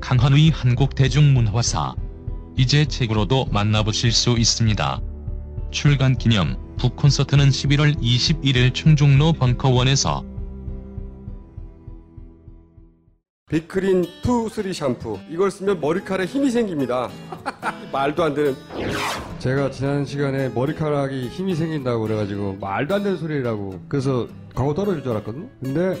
강헌의 한국 대중문화사. 이제 책으로도 만나보실 수 있습니다. 출간 기념 북 콘서트는 11월 21일 충정로 벙커원에서. 빅그린 two three 샴푸. 이걸 쓰면 머리카락에 힘이 생깁니다. 말도 안 되는. 제가 지난 시간에 머리카락이 힘이 생긴다고 그래가지고 말도 안 되는 소리라고. 그래서 광고 떨어질 줄 알았거든요. 근데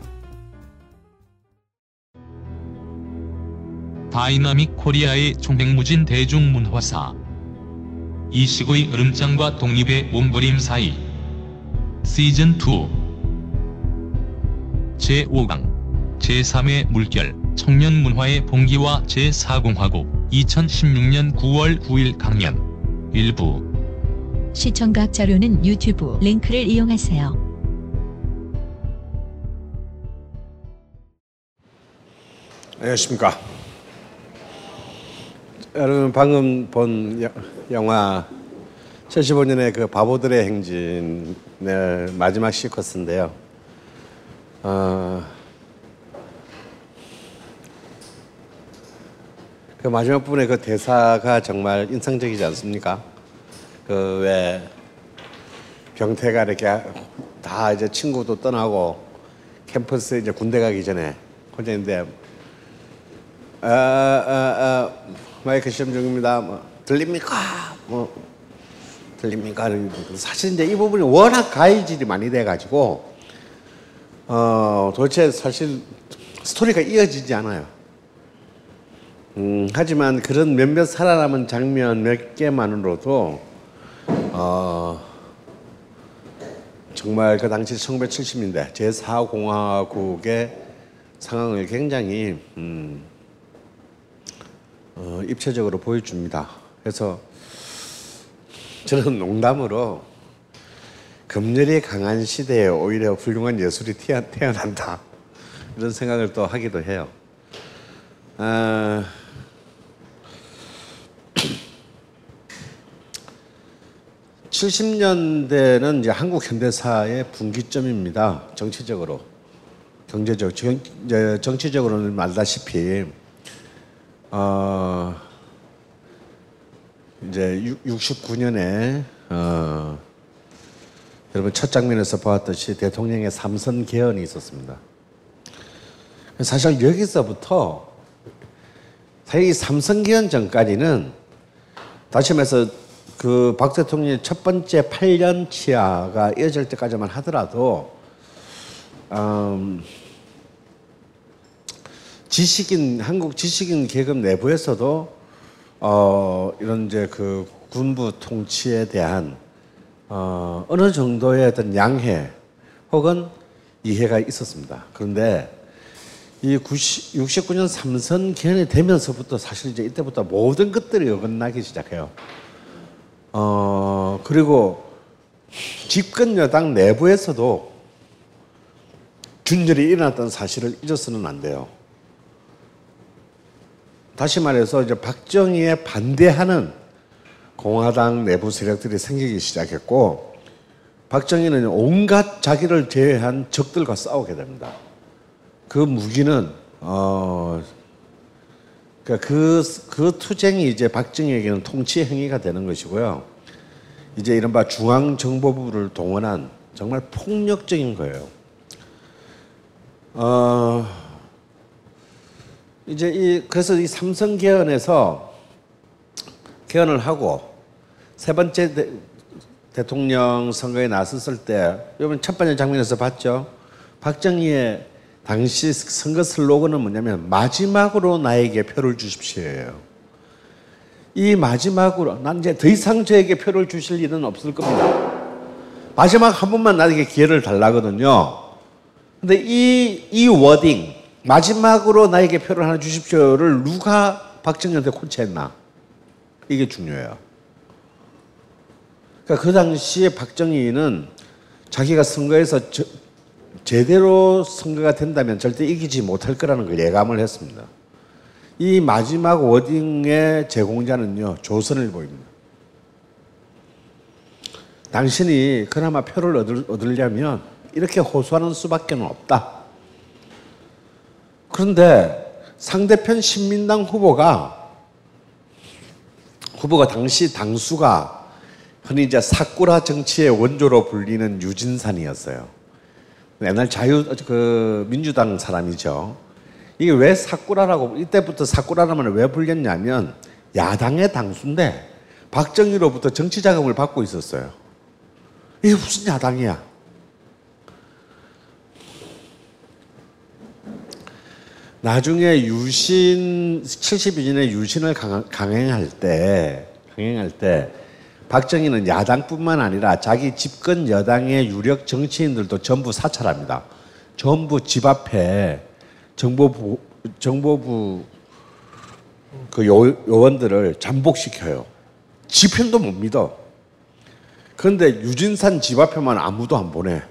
다이나믹 코리아의 총행무진 대중문화사. 이식의 으름장과 독립의 몸부림 사이. 시즌 2. 제5강. 제3의 물결. 청년 문화의 봉기와 제4공화국. 2016년 9월 9일 강연. 1부. 시청각 자료는 유튜브 링크를 이용하세요. 안녕하십니까. 여러분 방금 본 여- 영화 75년의 그 바보들의 행진의 마지막 시퀀스인데요. 어, 그 마지막 부분에 그 대사가 정말 인상적이지 않습니까? 그 왜 병태가 이렇게 다 이제 친구도 떠나고 캠퍼스에 이제 군대 가기 전에 혼자 있는데 아, 아, 아, 마이크 시험 중입니다. 뭐, 들립니까? 뭐, 들립니까? 사실 이제 이 부분이 워낙 가해질이 많이 돼가지고, 어, 도대체 사실 스토리가 이어지지 않아요. 음, 하지만 그런 몇몇 살아남은 장면 몇 개만으로도, 어, 정말 그 당시 1970년대 제4공화국의 상황을 굉장히, 음, 어, 입체적으로 보여줍니다. 그래서 저는 농담으로 검열이 강한 시대에 오히려 훌륭한 예술이 태어- 태어난다 이런 생각을 또 하기도 해요. 아, (70년대는) 이제 한국 현대사의 분기점입니다 정치적으로 경제적 정치적으로는 말다시피 어, 이제 69년에 어, 여러분 첫 장면에서 보았듯이 대통령의 삼선 개헌이 있었습니다. 사실 여기서부터 사실 이 삼선 개헌 전까지는 다시 말해서 그 박 대통령의 첫 번째 8년 치하가 이어질 때까지만 하더라도 음, 지식인 한국 지식인 계급 내부에서도 어 이런 이제 그 군부 통치에 대한 어 어느 정도의 어떤 양해 혹은 이해가 있었습니다. 그런데 이 90, 69년 삼선 개헌이 되면서부터 사실 이제 이때부터 모든 것들이 어긋나기 시작해요. 어 그리고 집권 여당 내부에서도 균열이 일어났던 사실을 잊어서는 안 돼요. 다시 말해서 이제 박정희에 반대하는 공화당 내부 세력들이 생기기 시작했고 박정희는 온갖 자기를 제외한 적들과 싸우게 됩니다. 그 무기는 어 그러니까 그, 그 투쟁이 이제 박정희에게는 통치 행위가 되는 것이고요. 이제 이른바 중앙정보부를 동원한 정말 폭력적인 거예요. 어, 이제 이 그래서 이 삼성 개헌에서 개헌을 하고 세 번째 대, 대통령 선거에 나섰을 때 여러분 첫 번째 장면에서 봤죠. 박정희의 당시 선거 슬로건은 뭐냐면 마지막으로 나에게 표를 주십시오예요. 이 마지막으로 난 이제 더 이상 저에게 표를 주실 일은 없을 겁니다. 마지막 한 번만 나에게 기회를 달라거든요. 근데 이, 이 워딩, 마지막으로 나에게 표를 하나 주십시오를 누가 박정희한테 코치했나? 이게 중요해요. 그러니까 그 당시에 박정희는 자기가 선거에서 저, 제대로 선거가 된다면 절대 이기지 못할 거라는 걸 예감을 했습니다. 이 마지막 워딩의 제공자는요, 조선일보입니다. 당신이 그나마 표를 얻으려면 이렇게 호소하는 수밖에 없다. 그런데 상대편 신민당 후보가 후보가 당시 당수가 흔히 이제 사쿠라 정치의 원조로 불리는 유진산이었어요. 옛날 자유 그 민주당 사람이죠. 이게 왜 사쿠라라고 이때부터 사쿠라라면 왜 불렸냐면 야당의 당수인데 박정희로부터 정치 자금을 받고 있었어요. 이게 무슨 야당이야? 나중에 유신 72년에 유신을 강, 강행할 때 강행할 때 박정희는 야당뿐만 아니라 자기 집권 여당의 유력 정치인들도 전부 사찰합니다. 전부 집 앞에 정보부 정보부 그 요, 요원들을 잠복시켜요. 지편도 못 믿어. 그런데 유진산 집 앞에만 아무도 안 보내.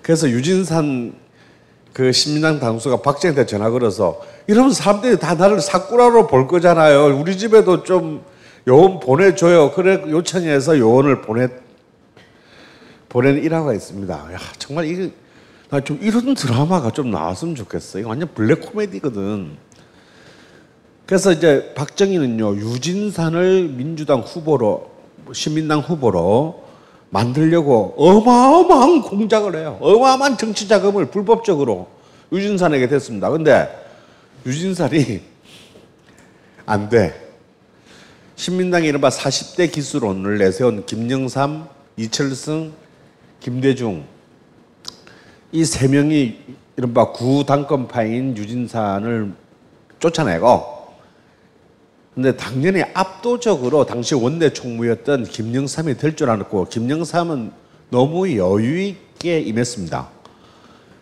그래서 유진산 그 신민당 당수가 박정희한테 전화 걸어서 이러면 사람들이 다 나를 사쿠라로 볼 거잖아요. 우리 집에도 좀 요원 보내줘요. 그래 요청해서 요원을 보내 보낸 일화가 있습니다. 야 정말 이게 나 좀 이런 드라마가 좀 나왔으면 좋겠어. 이거 완전 블랙 코미디거든. 그래서 이제 박정희는요 유진산을 민주당 후보로 시민당 후보로 만들려고 어마어마한 공작을 해요. 어마어마한 정치 자금을 불법적으로 유진산에게 됐습니다. 근데 유진산이 안 돼. 신민당이 이른바 40대 기수론을 내세운 김영삼, 이철승, 김대중 이 세 명이 이른바 구당권파인 유진산을 쫓아내고 근데 당연히 압도적으로 당시 원내 총무였던 김영삼이 될 줄 알았고 김영삼은 너무 여유 있게 임했습니다.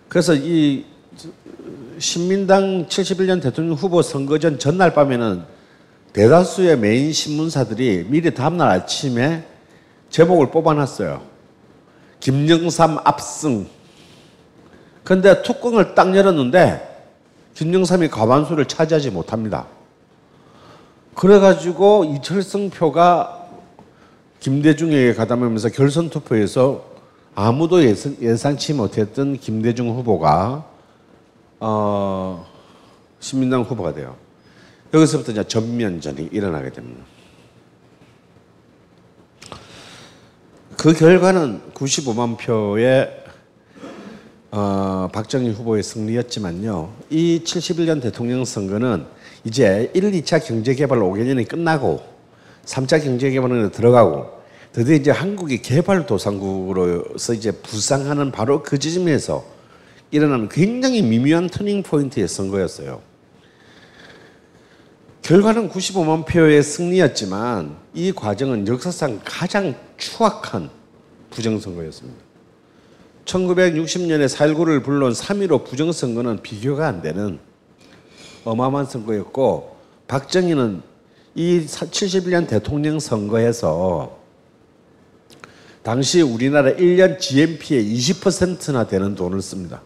그래서 이 신민당 71년 대통령 후보 선거 전 전날 밤에는 대다수의 메인 신문사들이 미리 다음날 아침에 제목을 뽑아놨어요. 김영삼 압승. 근데 뚜껑을 딱 열었는데 김영삼이 과반수를 차지하지 못합니다. 그래가지고 이철성 표가 김대중에게 가담하면서 결선 투표에서 아무도 예상, 치 못했던 김대중 후보가 어, 신민당 후보가 돼요. 여기서부터 이제 전면전이 일어나게 됩니다. 그 결과는 95만 표의 어, 박정희 후보의 승리였지만요. 이 71년 대통령 선거는 이제 1, 2차 경제개발 5개년이 끝나고 3차 경제개발에 들어가고 드디어 이제 한국이 개발도상국으로서 이제 부상하는 바로 그 지점에서 일어나는 굉장히 미묘한 turning point의 선거였어요. 결과는 95만 표의 승리였지만 이 과정은 역사상 가장 추악한 부정선거였습니다. 1960년에 4.19를 불러온 3.15 부정선거는 비교가 안 되는 어마어마한 선거였고 박정희는 이 71년 대통령 선거에서 당시 우리나라 1년 GNP의 20%나 되는 돈을 씁니다.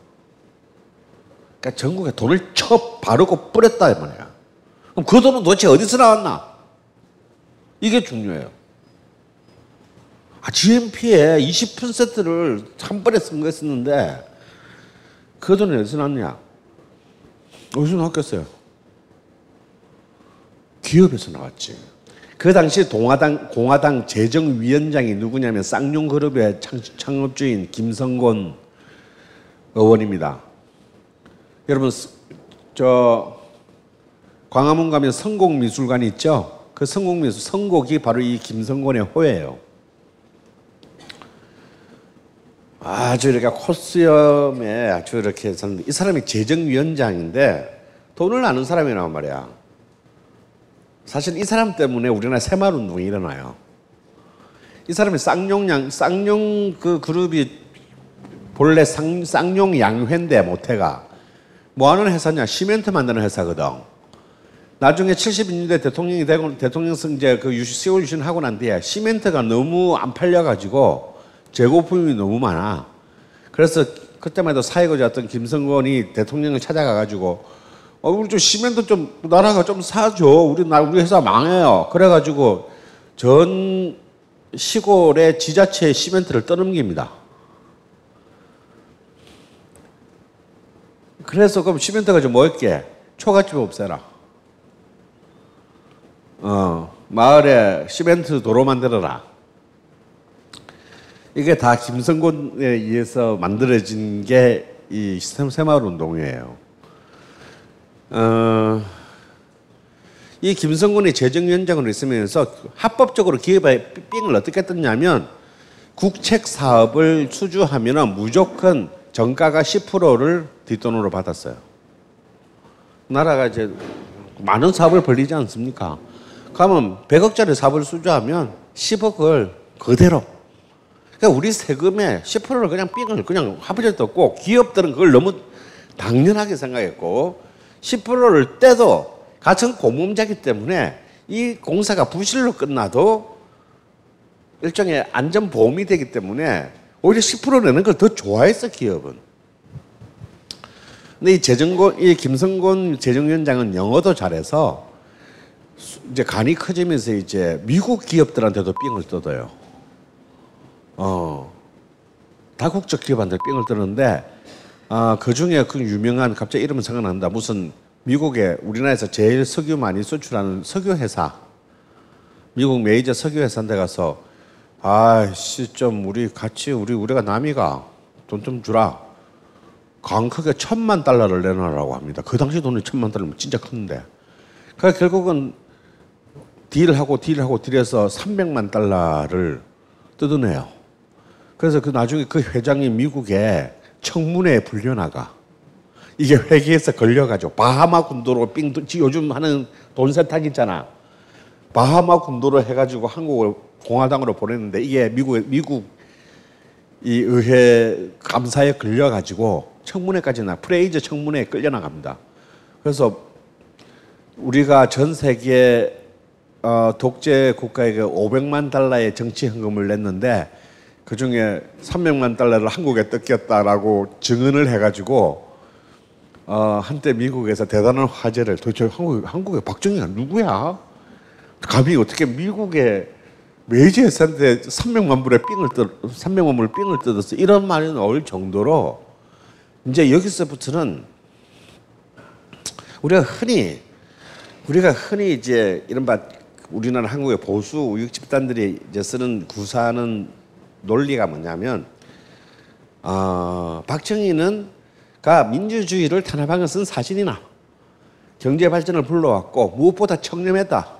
그러니까 전국에 돈을 쳐 바르고 뿌렸다 이 말이야. 그럼 그 돈은 도대체 어디서 나왔나? 이게 중요해요. 아, GNP의 20%를 한 번에 쓴 거였었는데 그 돈이 어디서 났냐? 어디서 나왔겠어요? 기업에서 나왔지. 그 당시 동아당, 공화당 재정위원장이 누구냐면 쌍용그룹의 창 업주인 김성곤 의원입니다. 여러분, 저, 광화문 가면 성공미술관이 있죠? 그 성공민 선곡이 바로 이 김성곤의 호예요. 아주 이렇게 코스염에 아주 이렇게 선- 이 사람이 재정위원장인데 돈을 아는 사람이란 말이야. 사실 이 사람 때문에 우리나라 새마을 운동이 일어나요. 이 사람이 쌍용양 쌍용 그 그룹이 본래 쌍, 쌍용 양회인데 모태가 뭐 하는 회사냐 시멘트 만드는 회사거든. 나중에 72년대 대통령이 되고 대통령 승제 그 유시 세월 유신 하고 난 뒤에 시멘트가 너무 안 팔려 가지고 재고 품이 너무 많아. 그래서 그때만 해도 사회고자였던 김성건이 대통령을 찾아가 가지고 어 우리 좀 시멘트 좀 나라가 좀 사줘. 우리 나 우리 회사 망해요. 그래 가지고 전 시골의 지자체에 시멘트를 떠넘깁니다. 그래서 그럼 시멘트가 좀 뭐였게? 초가집 없애라. 어, 마을에 시멘트 도로 만들어라. 이게 다 김성곤에 의해서 만들어진 게 이 새마을 운동이에요. 어, 이 김성곤이 재정위원장으로 있으면서 합법적으로 기업에 삥을 어떻게 떴냐면 국책 사업을 수주하면 무조건 정가가 10%를 뒷돈으로 받았어요. 나라가 이제 많은 사업을 벌리지 않습니까? 그러면 100억짜리 사업을 수주하면 10억을 그대로. 그러니까 우리 세금의 10%를 그냥 삥을 그냥 떴고 기업들은 그걸 너무 당연하게 생각했고 10%를 떼도 같은 공범자기 때문에 이 공사가 부실로 끝나도 일종의 안전보험이 되기 때문에 오히려 10% 내는 걸 더 좋아했어 기업은. 근데 이 재정권 이 김성곤 재정위원장은 영어도 잘해서 수- 이제 간이 커지면서 이제 미국 기업들한테도 삥을 뜯어요. 어, 다국적 기업한테 삥을 뜨는데 아, 그 중에 그 유명한 갑자기 이름은 생각난다. 무슨 미국에 우리나라에서 제일 석유 많이 수출하는 석유 회사 미국 메이저 석유 회사인데 가서 아씨 좀 우리 같이 우리 우리가 남이가 돈 좀 주라. 강 크게 천만 달러를 내놔라고 합니다. 그 당시 돈이 천만 달러면 진짜 컸는데. 그 결국은 딜하고 딜하고 딜해서 300만 달러를 뜯어내요. 그래서 그 나중에 그 회장이 미국에 청문회에 불려나가. 이게 회계에서 걸려가지고 바하마 군도로 삥 지- 요즘 하는 돈 세탁 있잖아. 바하마 군도로 해가지고 한국을 공화당으로 보냈는데 이게 미국 미국 이 의회 감사에 걸려가지고 청문회까지 나 프레이저 청문회에 끌려나갑니다. 그래서 우리가 전 세계 어, 독재 국가에게 500만 달러의 정치 현금을 냈는데 그 중에 300만 달러를 한국에 뜯겼다라고 증언을 해가지고 어, 한때 미국에서 대단한 화제를 도대체 한국 한국의 박정희가 누구야? 감히 어떻게 메이저 회사인데 300만 불의 삥을 뜯 300만 불 삥을 뜯었어 이런 말이 나올 정도로 이제 여기서부터는 우리가 흔히 우리가 흔히 이제 이른바 우리나라 한국의 보수 우익 집단들이 이제 쓰는 구사하는 논리가 뭐냐면 어, 박정희는 가 민주주의를 탄압한 것은 사실이나 경제 발전을 불러왔고 무엇보다 청렴했다.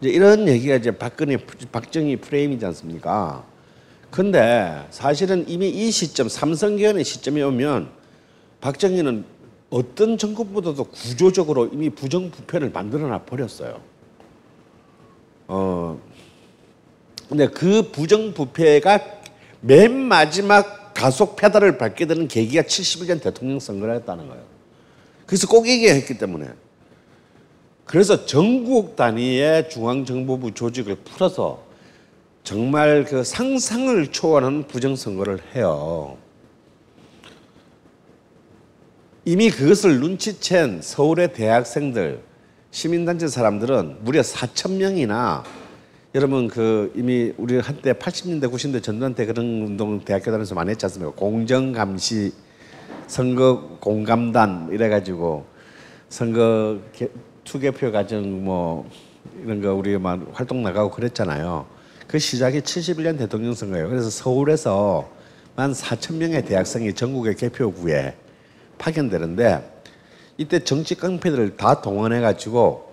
이제 이런 얘기가 이제 박근혜 박정희 프레임이지 않습니까? 근데 사실은 이미 이 시점 삼성개헌의 시점에 오면 박정희는 어떤 정권보다도 구조적으로 이미 부정부패를 만들어놔 버렸어요. 어, 근데 그 부정부패가 맨 마지막 가속 페달을 밟게 되는 계기가 71년 대통령 선거였다는 거예요. 그래서 꼭 이겨야 했기 때문에. 그래서 전국 단위의 중앙정보부 조직을 풀어서 정말 그 상상을 초월하는 부정선거를 해요. 이미 그것을 눈치챈 서울의 대학생들, 시민단체 사람들은 무려 4천 명이나 여러분 그 이미 우리 한때 80년대 90년대 전두환 때 그런 운동 대학교 다니면서 많이 했지 않습니까? 공정감시 선거 공감단 이래가지고 선거 개- 투개표 과정 뭐 이런 거 우리 막 활동 나가고 그랬잖아요. 그 시작이 71년 대통령 선거예요. 그래서 서울에서 만 4천 명의 대학생이 전국의 개표구에 파견되는데 이때 정치 깡패들을 다 동원해 가지고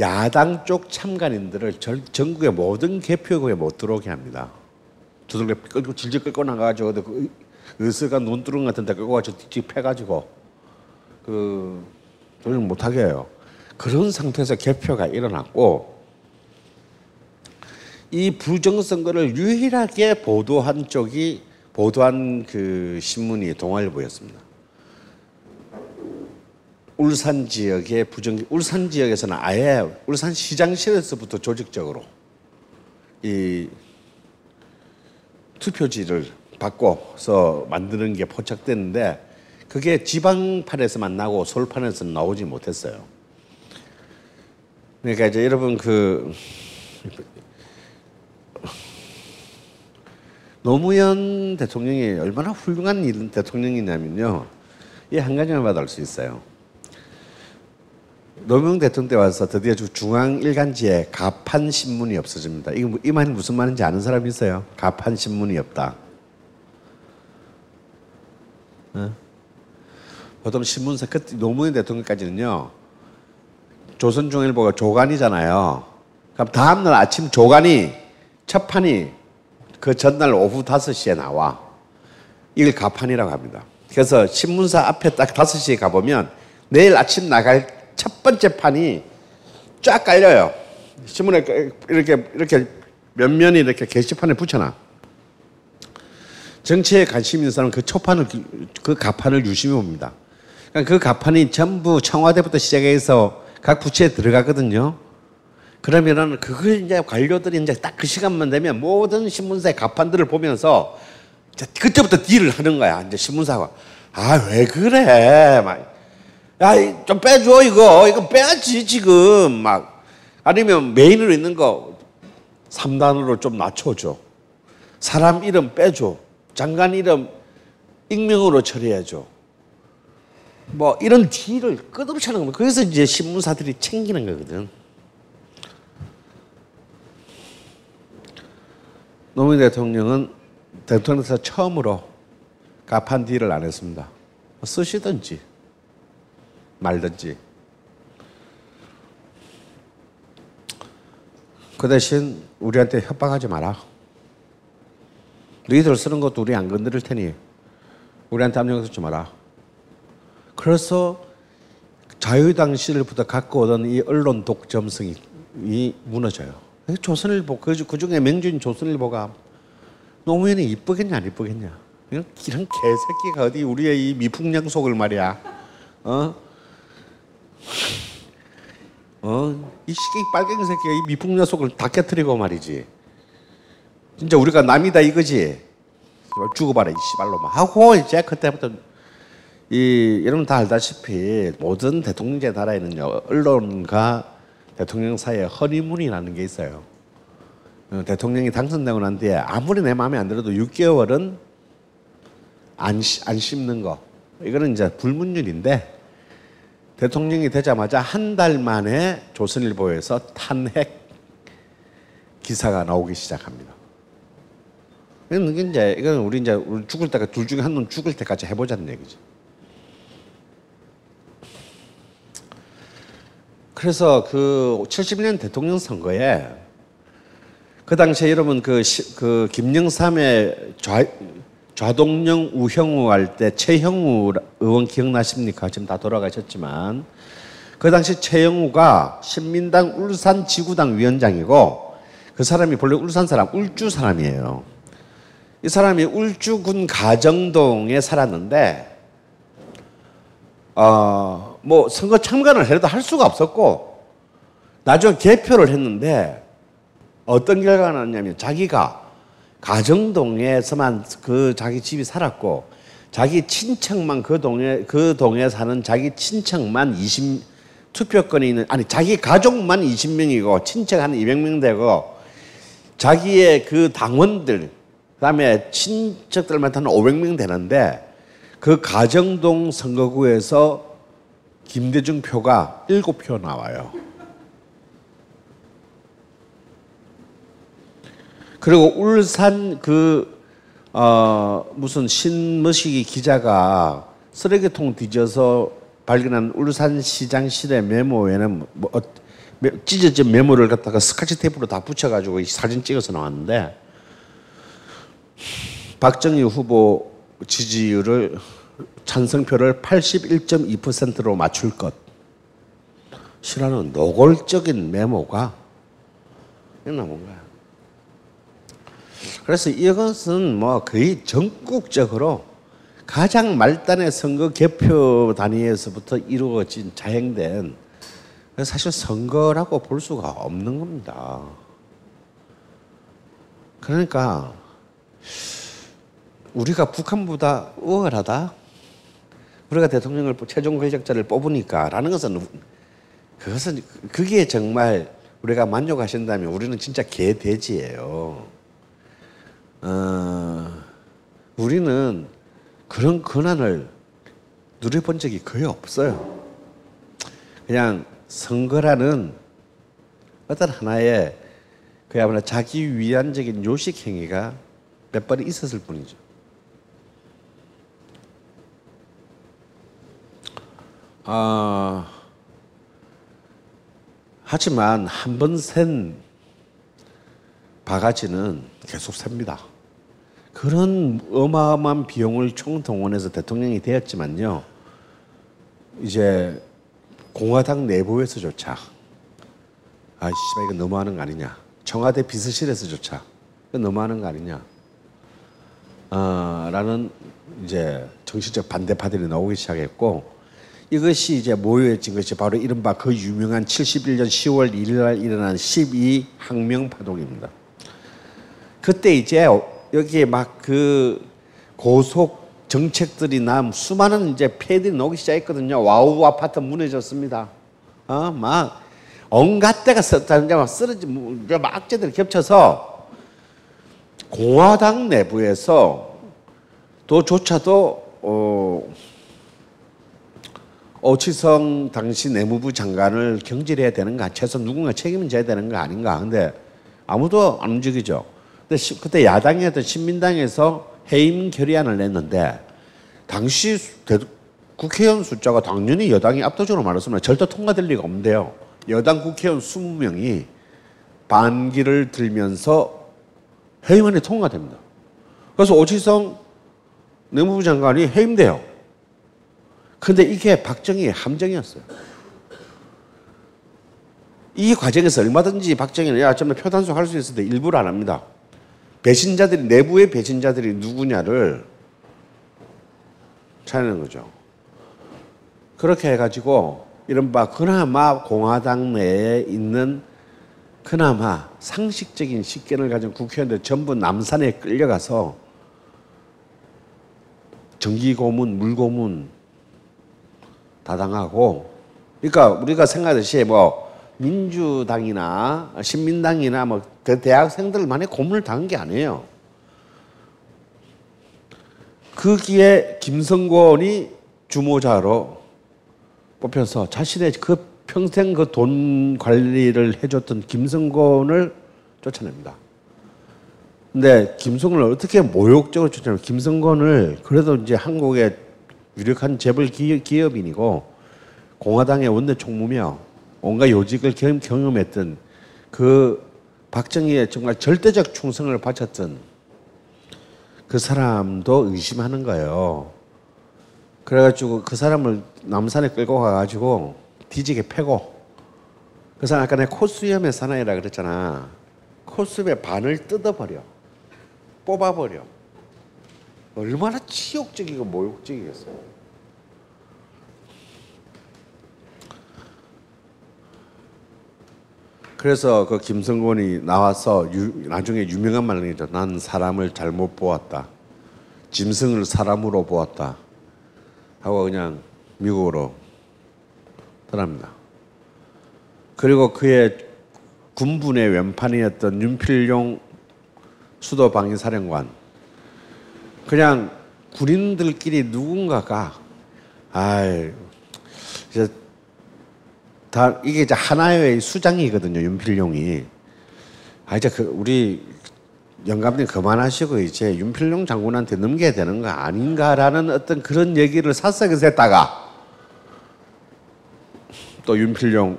야당 쪽 참관인들을 절- 전국의 모든 개표구에 못 들어오게 합니다. 두들겨 끌고 질질 끌고 나가가지고 그 의스가 논두렁 같은 데 끌고 가지고 뒤 패가지고 그 조절 못하게 해요. 그런 상태에서 개표가 일어났고 이 부정선거를 유일하게 보도한 쪽이 보도한 그 신문이 동아일보였습니다. 울산 지역의 부정 울산 지역에서는 아예 울산 시장실에서부터 조직적으로 이 투표지를 바꿔서 만드는 게 포착됐는데 그게 지방판에서만 나고 서울판에서는 나오지 못했어요. 그러니까 이제 여러분 그 노무현 대통령이 얼마나 훌륭한 일- 대통령이냐면요. 이 한 가지만 알수 있어요. 노무현 대통령 때 와서 드디어 주- 중앙 일간지에 가판 신문이 없어집니다. 이거 뭐- 이 말이 무슨 말인지 아는 사람 있어요? 가판 신문이 없다. 어? 보통 신문사 그때 노무현 대통령까지는요. 조선중일보가 조간이잖아요. 그럼 다음날 아침 조간이 첫 판이 그 전날 오후 5시에 나와. 이걸 가판이라고 합니다. 그래서 신문사 앞에 딱 5시에 가보면 내일 아침 나갈 첫 번째 판이 쫙 깔려요. 신문에 이렇게 이렇게 몇 면이 이렇게 게시판에 붙여놔. 정치에 관심 있는 사람은 그 초판을 그 가판을 유심히 봅니다. 그러니까 그 가판이 전부 청와대부터 시작해서 각 부처에 들어가거든요. 그러면은 그걸 이제 관료들이 이제 딱 그 시간만 되면 모든 신문사의 가판들을 보면서 그때부터 딜을 하는 거야. 이제 신문사가 아 왜 그래 막. 야, 좀 빼줘, 이거. 이거 빼야지, 지금. 막. 아니면 메인으로 있는 거 3단으로 좀 낮춰줘. 사람 이름 빼줘. 장관 이름 익명으로 처리해줘. 뭐, 이런 딜을 끝없이 하는 겁니다. 그래서 이제 신문사들이 챙기는 거거든. 노무현 대통령은 대통령에서 처음으로 가판 딜을 안 했습니다. 쓰시든지. 말든지. 그 대신 우리한테 협박하지 마라. 너희들 쓰는 것도 우리 안 건드릴 테니 우리한테 압력 쓰지 마라. 그래서 자유당 시절부터 갖고 오던 이 언론 독점성이 이 무너져요. 조선일보 그, 그 중에 명주인 조선일보가 노무현이 이쁘겠냐 안 이쁘겠냐 이런, 개새끼가 어디 우리의 이 미풍양 속을 말이야 어? 어? 이 시기 빨갱이 새끼가 이 미풍양속을 다 깨뜨리고 말이지 진짜 우리가 남이다 이거지 죽어봐라 이 씨발로 막 하고 이제 그때부터 이 여러분 다 알다시피 모든 대통령제 나라에는요 언론과 대통령 사이에 허니문이라는 게 있어요. 어, 대통령이 당선되고 난 뒤에 아무리 내 마음에 안 들어도 6개월은 안, 씹- 안 씹는 거. 이거는 이제 불문율인데 대통령이 되자마자 한 달 만에 조선일보에서 탄핵 기사가 나오기 시작합니다. 이건 이제 이건 우리 이제 우리 죽을 때까 둘 중에 한 놈 죽을 때까지 해보자는 얘기죠. 그래서 그 71년 대통령 선거에 그 당시에 여러분 그, 시, 그 김영삼의 좌, 좌동령 우형우 할 때 최형우 의원 기억나십니까? 지금 다 돌아가셨지만 그 당시 최영우가 신민당 울산 지구당 위원장이고 그 사람이 본래 울산 사람 울주 사람이에요. 이 사람이 울주군 가정동에 살았는데 어, 뭐 선거 참관을 해도 할 수가 없었고 나중에 개표를 했는데 어떤 결과가 나왔냐면 자기가 가정동에서만 그 자기 집이 살았고 자기 친척만 그 동에 그 동에 사는 자기 친척만 20 투표권이 있는 아니 자기 가족만 20명이고 친척 한 200명 되고 자기의 그 당원들 그다음에 친척들만 한 500명 되는데 그 가정동 선거구에서 김대중 표가 7표 나와요. 그리고 울산 그, 어, 무슨 신머시기 기자가 쓰레기통 뒤져서 발견한 울산시장실의 메모에는 뭐, 어, 메- 찢어진 메모를 갖다가 스카치 테이프로 다 붙여가지고 이 사진 찍어서 나왔는데 박정희 후보 지지율을 찬성표를 81.2%로 맞출 것. 시라는 노골적인 메모가 나온 거야. 그래서 이것은 뭐 거의 전국적으로 가장 말단의 선거 개표 단위에서부터 이루어진 자행된 사실 선거라고 볼 수가 없는 겁니다. 그러니까 우리가 북한보다 우월하다. 우리가 대통령을 최종 권력자를 뽑으니까라는 것은 그것은 그게 정말 우리가 만족하신다면 우리는 진짜 개돼지예요. 어, 우리는 그런 권한을 누려본 적이 거의 없어요. 그냥 선거라는 어떤 하나의 그야말로 자기 위안적인 요식 행위가 몇 번 있었을 뿐이죠. 아, 하지만 한 번 센 바가지는 계속 셉니다. 그런 어마어마한 비용을 총동원해서 대통령이 되었지만요. 이제 공화당 내부에서조차 아, 씨발 이거 너무하는 거 아니냐. 청와대 비서실에서조차 이거 너무하는 거 아니냐. 아, 라는 이제 정치적 반대파들이 나오기 시작했고 이것이 이제 모여진 것이 바로 이른바 그 유명한 71년 10월 1일 날 일어난 10·2 항명 파동입니다. 그때 이제 여기에 막 그 고속 정책들이 남 수많은 이제 폐해들이 나오기 시작했거든요. 와우 아파트 무너졌습니다. 어, 막 온갖 데가 막 쓰러지 막 악재들 겹쳐서 공화당 내부에서 도조차도 어 오치성 당시 내무부 장관을 경질해야 되는 가, 최소 누군가 책임을 져야 되는 거 아닌가. 근데 아무도 안 움직이죠. 그때 야당이었던 신민당에서 해임 결의안을 냈는데 당시 대- 국회의원 숫자가 당연히 여당이 압도적으로 많았으면 절대 통과될 리가 없는데요. 여당 국회의원 20명이 반기를 들면서 해임안이 통과됩니다. 그래서 오치성 내무부 장관이 해임돼요. 근데 이게 박정희의 함정이었어요. 이 과정에서 얼마든지 박정희는 야, 좀 표단속 할수때 일부러 안 합니다. 배신자들이, 내부의 배신자들이 누구냐를 찾는 거죠. 그렇게 해가지고, 이른바 그나마 공화당 내에 있는 그나마 상식적인 식견을 가진 국회의원들 전부 남산에 끌려가서 전기고문, 물고문 다 당하고, 그러니까 우리가 생각하듯이 뭐 민주당이나 신민당이나 뭐그 대학생들만의 고문을 당한 게 아니에요. 거기에 김성권이 주모자로 뽑혀서 자신의 그 평생 그 돈 관리를 해줬던 김성권을 쫓아냅니다. 근데 김성권을 어떻게 모욕적으로 쫓아내면 김성권을 그래도 이제 한국의 유력한 재벌 기업, 기업인이고 공화당의 원내 총무며 온갖 요직을 경험, 경험했던 그 박정희의 정말 절대적 충성을 바쳤던 그 사람도 의심하는 거예요. 그래가지고 그 사람을 남산에 끌고 가가지고 뒤지게 패고 그 사람 아까 내가 코수염의 사나이라 그랬잖아. 코수염의 반을 뜯어버려. 뽑아버려. 얼마나 치욕적이고 모욕적이겠어요. 그래서 그 김성곤이 나와서 유, 나중에 유명한 말을 했죠. 난 사람을 잘못 보았다. 짐승을 사람으로 보았다. 하고 그냥 미국으로 떠납니다. 그리고 그의 군분의 왼판이었던 윤필용 수도 방위사령관 그냥 군인들끼리 누군가가 아이 이제 다 이게 이제 하나의 수장이거든요 윤필용이 아 이제 그 우리 영감님 그만하시고 이제 윤필용 장군한테 넘겨야 되는 거 아닌가라는 어떤 그런 얘기를 사석에서 했다가 또 윤필용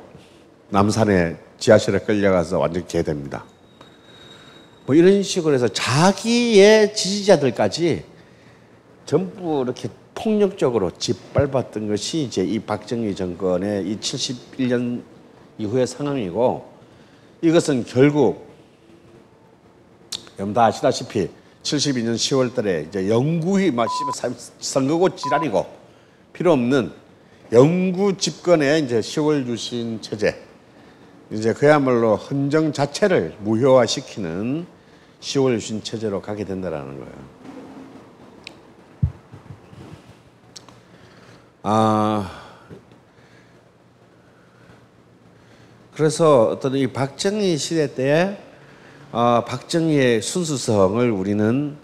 남산에 지하실에 끌려가서 완전 개됩니다. 뭐 이런 식으로 해서 자기의 지지자들까지 전부 이렇게 폭력적으로 짓밟았던 것이 이제 이 박정희 정권의 이 71년 이후의 상황이고 이것은 결국 여러분 다 아시다시피 72년 10월 달에 이제 영구히 막 선거고 지랄이고 필요 없는 영구 집권의 이제 10월 유신 체제 이제 그야말로 헌정 자체를 무효화시키는 10월 유신 체제로 가게 된다라는 거예요. 아 그래서 어떤 이 박정희 시대 때에 어, 박정희의 순수성을 우리는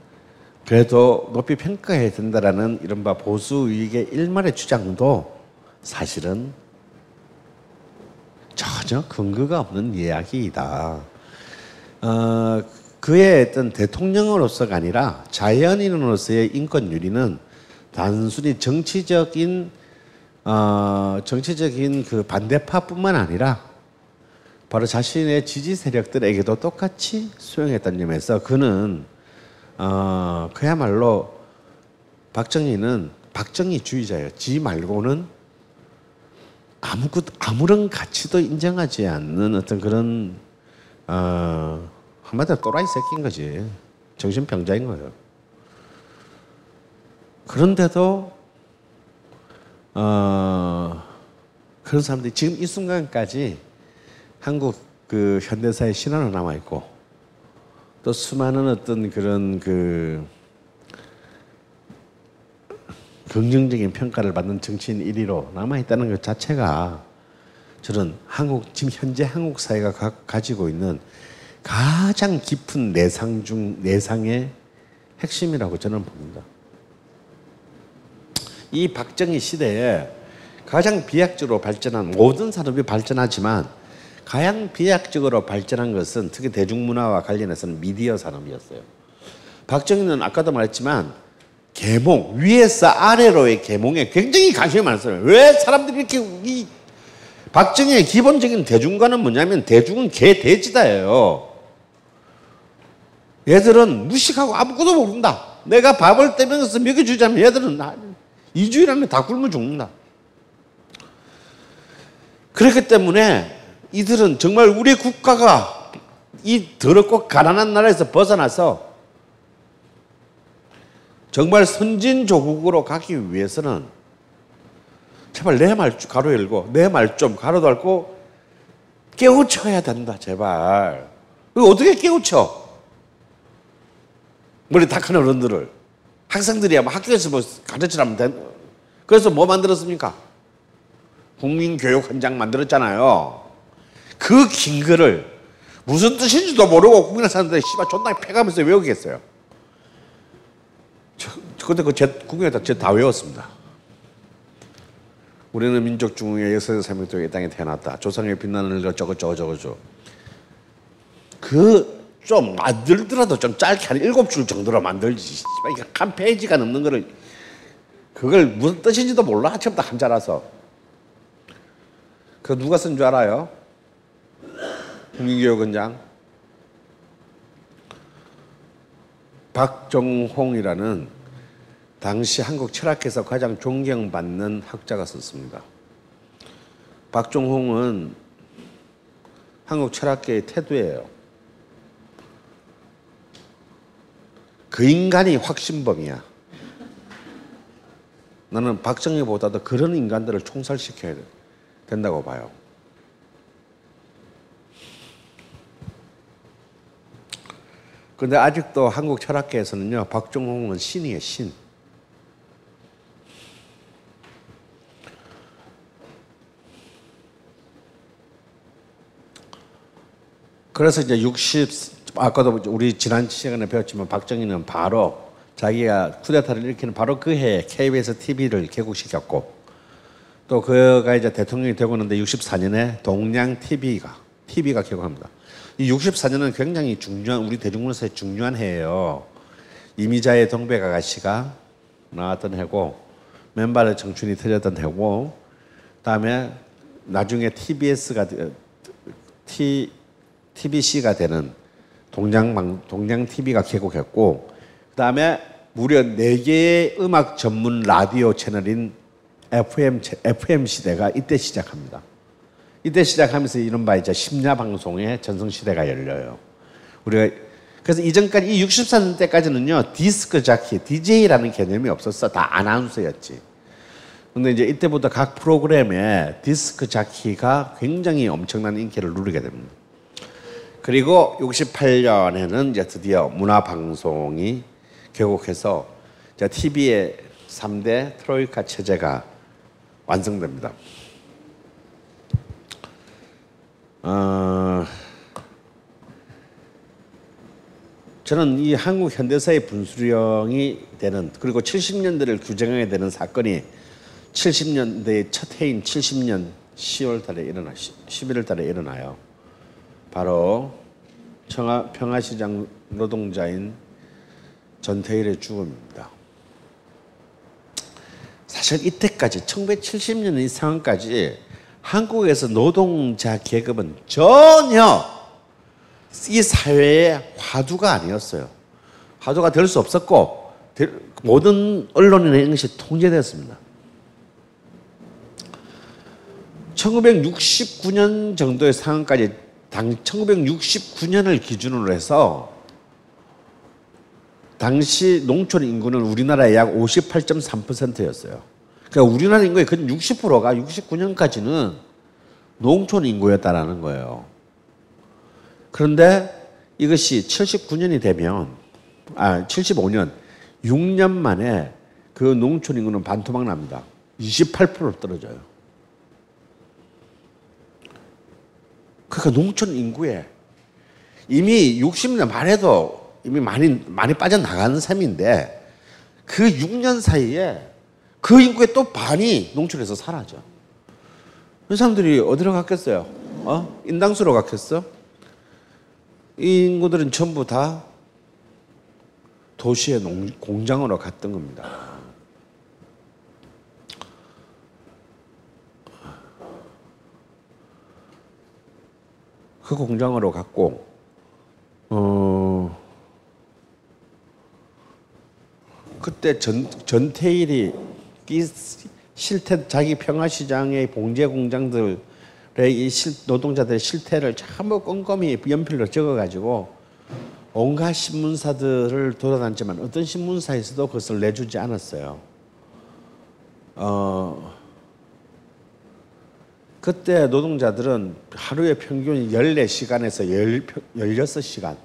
그래도 높이 평가해야 된다라는 이른바 보수 위익의 일말의 주장도 사실은 전혀 근거가 없는 이야기이다. 어, 그의 어떤 대통령으로서가 아니라 자연인으로서의 인권 유리는 단순히 정치적인 어, 정치적인 그 반대파뿐만 아니라 바로 자신의 지지 세력들에게도 똑같이 수용했다는 점에서 그는 어, 그야말로 박정희는 박정희 주의자예요. 지 말고는 아무것 아무런 가치도 인정하지 않는 어떤 그런 어, 한마디로 또라이 새끼인 거지. 정신병자인 거예요. 그런데도 어, 그런 사람들이 지금 이 순간까지 한국 그 현대사의 신화로 남아 있고 또 수많은 어떤 그런 그 긍정적인 평가를 받는 정치인 1위로 남아 있다는 것 자체가 저는 한국 지금 현재 한국 사회가 가, 가지고 있는 가장 깊은 내상 중 내상의 핵심이라고 저는 봅니다. 이 박정희 시대에 가장 비약적으로 발전한 모든 산업이 발전하지만 가장 비약적으로 발전한 것은 특히 대중문화와 관련해서는 미디어 산업이었어요. 박정희는 아까도 말했지만 계몽 위에서 아래로의 계몽에 굉장히 관심이 많았어요. 왜 사람들이 이렇게 이 박정희의 기본적인 대중관은 뭐냐면 대중은 개 돼지다예요. 얘들은 무식하고 아무것도 모른다. 내가 밥을 떼면서 먹여주자면 얘들은 이주일 안에 다 굶어 죽는다. 그렇기 때문에 이들은 정말 우리 국가가 이 더럽고 가난한 나라에서 벗어나서 정말 선진 조국으로 가기 위해서는 제발 내 말 가로 열고 내 말 좀 가로 닫고 깨우쳐야 된다 제발. 어떻게 깨우쳐? 다큰 어른들을 학생들이야 뭐 학교에서 뭐 가르치라면 된 그래서 뭐 만들었습니까 국민교육 현장 만들었잖아요 그 긴 글을 무슨 뜻인지도 모르고 국민의 사람들이 씨발 존나 패가면서 외우겠어요 근데 그 제 국민에다 제다 외웠습니다. 우리는 민족 중흥의 역사적 생명도 이 땅에 태어났다. 조상의 빛나는 일 저거 저거 저거 저. 그 좀 만들더라도 좀 짧게 한 일곱 줄 정도로 만들지. 한 페이지가 넘는 거를 그걸 무슨 뜻인지도 몰라. 처음부터 한자라서. 그 누가 쓴 줄 알아요? 국민교육원장 박정홍이라는 당시 한국 철학에서 가장 존경받는 학자가 썼습니다. 박종홍은 한국 철학계의 태도예요. 그 인간이 확신범이야. 나는 박정희보다도 그런 인간들을 총살시켜야 된다고 봐요. 근데 아직도 한국 철학계에서는요, 박종홍은 신이에요, 신. 그래서 이제 60 아까도 우리 지난 시간에 배웠지만 박정희는 바로 자기가 쿠데타를 일으키는 바로 그 해에 KBS TV를 개국시켰고 또 그가 이제 대통령이 되고 있는데 64년에 동양 TV가 TV가 개국합니다. 이 64년은 굉장히 중요한 우리 대중문화사의 중요한 해예요. 이미자의 동백 아가씨가 나왔던 해고 맨발의 청춘이 터졌던 해고 그다음에 나중에 TBS가 T, TBC가 되는 동양방 동양 TV가 개국했고 그다음에 무려 네 개의 음악 전문 라디오 채널인 FM 채- FM 시대가 이때 시작합니다. 이때 시작하면서 이른바 이제 심야 방송의 전성 시대가 열려요. 우리가 그래서 이전까지 이 64년대까지는요 디스크 자키, DJ라는 개념이 없었어. 다 아나운서였지. 근데 이제 이때부터 각 프로그램에 디스크 자키가 굉장히 엄청난 인기를 누리게 됩니다. 그리고 68년에는 이제 드디어 문화 방송이 개국해서 이제 TV의 3대 트로이카 체제가 완성됩니다. 어, 저는 이 한국 현대사의 분수령이 되는 그리고 70년대를 규정하게 되는 사건이 70년대의 첫 해인 70년 10월 달에 일어나 11월 달에 일어나요. 바로 평화, 평화시장 노동자인 전태일의 죽음입니다. 사실 이때까지 1970년 이 상황까지 한국에서 노동자 계급은 전혀 이 사회의 화두가 아니었어요. 화두가 될 수 없었고 될- 모든 언론이나 이런 것이 통제됐습니다. 1969년 정도의 상황까지 당 1969년을 기준으로 해서 당시 농촌 인구는 우리나라의 약 58.3%였어요. 그러니까 우리나라 인구의 근 60%가 69년까지는 농촌 인구였다라는 거예요. 그런데 이것이 79년이 되면 아 75년 6년 만에 그 농촌 인구는 반토막 납니다. 28% 떨어져요. 그러니까 농촌 인구에 이미 60년 말에도 이미 많이 많이 빠져나가는 셈인데 그 6년 사이에 그 인구의 또 반이 농촌에서 사라져. 그 사람들이 어디로 갔겠어요? 어? 인당수로 갔겠어? 이 인구들은 전부 다 도시의 농, 공장으로 갔던 겁니다. 그 공장으로 갔고, 어, 그때 전, 전태일이 이 실태, 자기 평화시장의 봉제 공장들의 이 실, 노동자들의 실태를 전부 꼼꼼히 연필로 적어가지고 온갖 신문사들을 돌아다녔지만 어떤 신문사에서도 그것을 내주지 않았어요. 어, 그때 노동자들은 하루에 평균 14시간에서 16시간,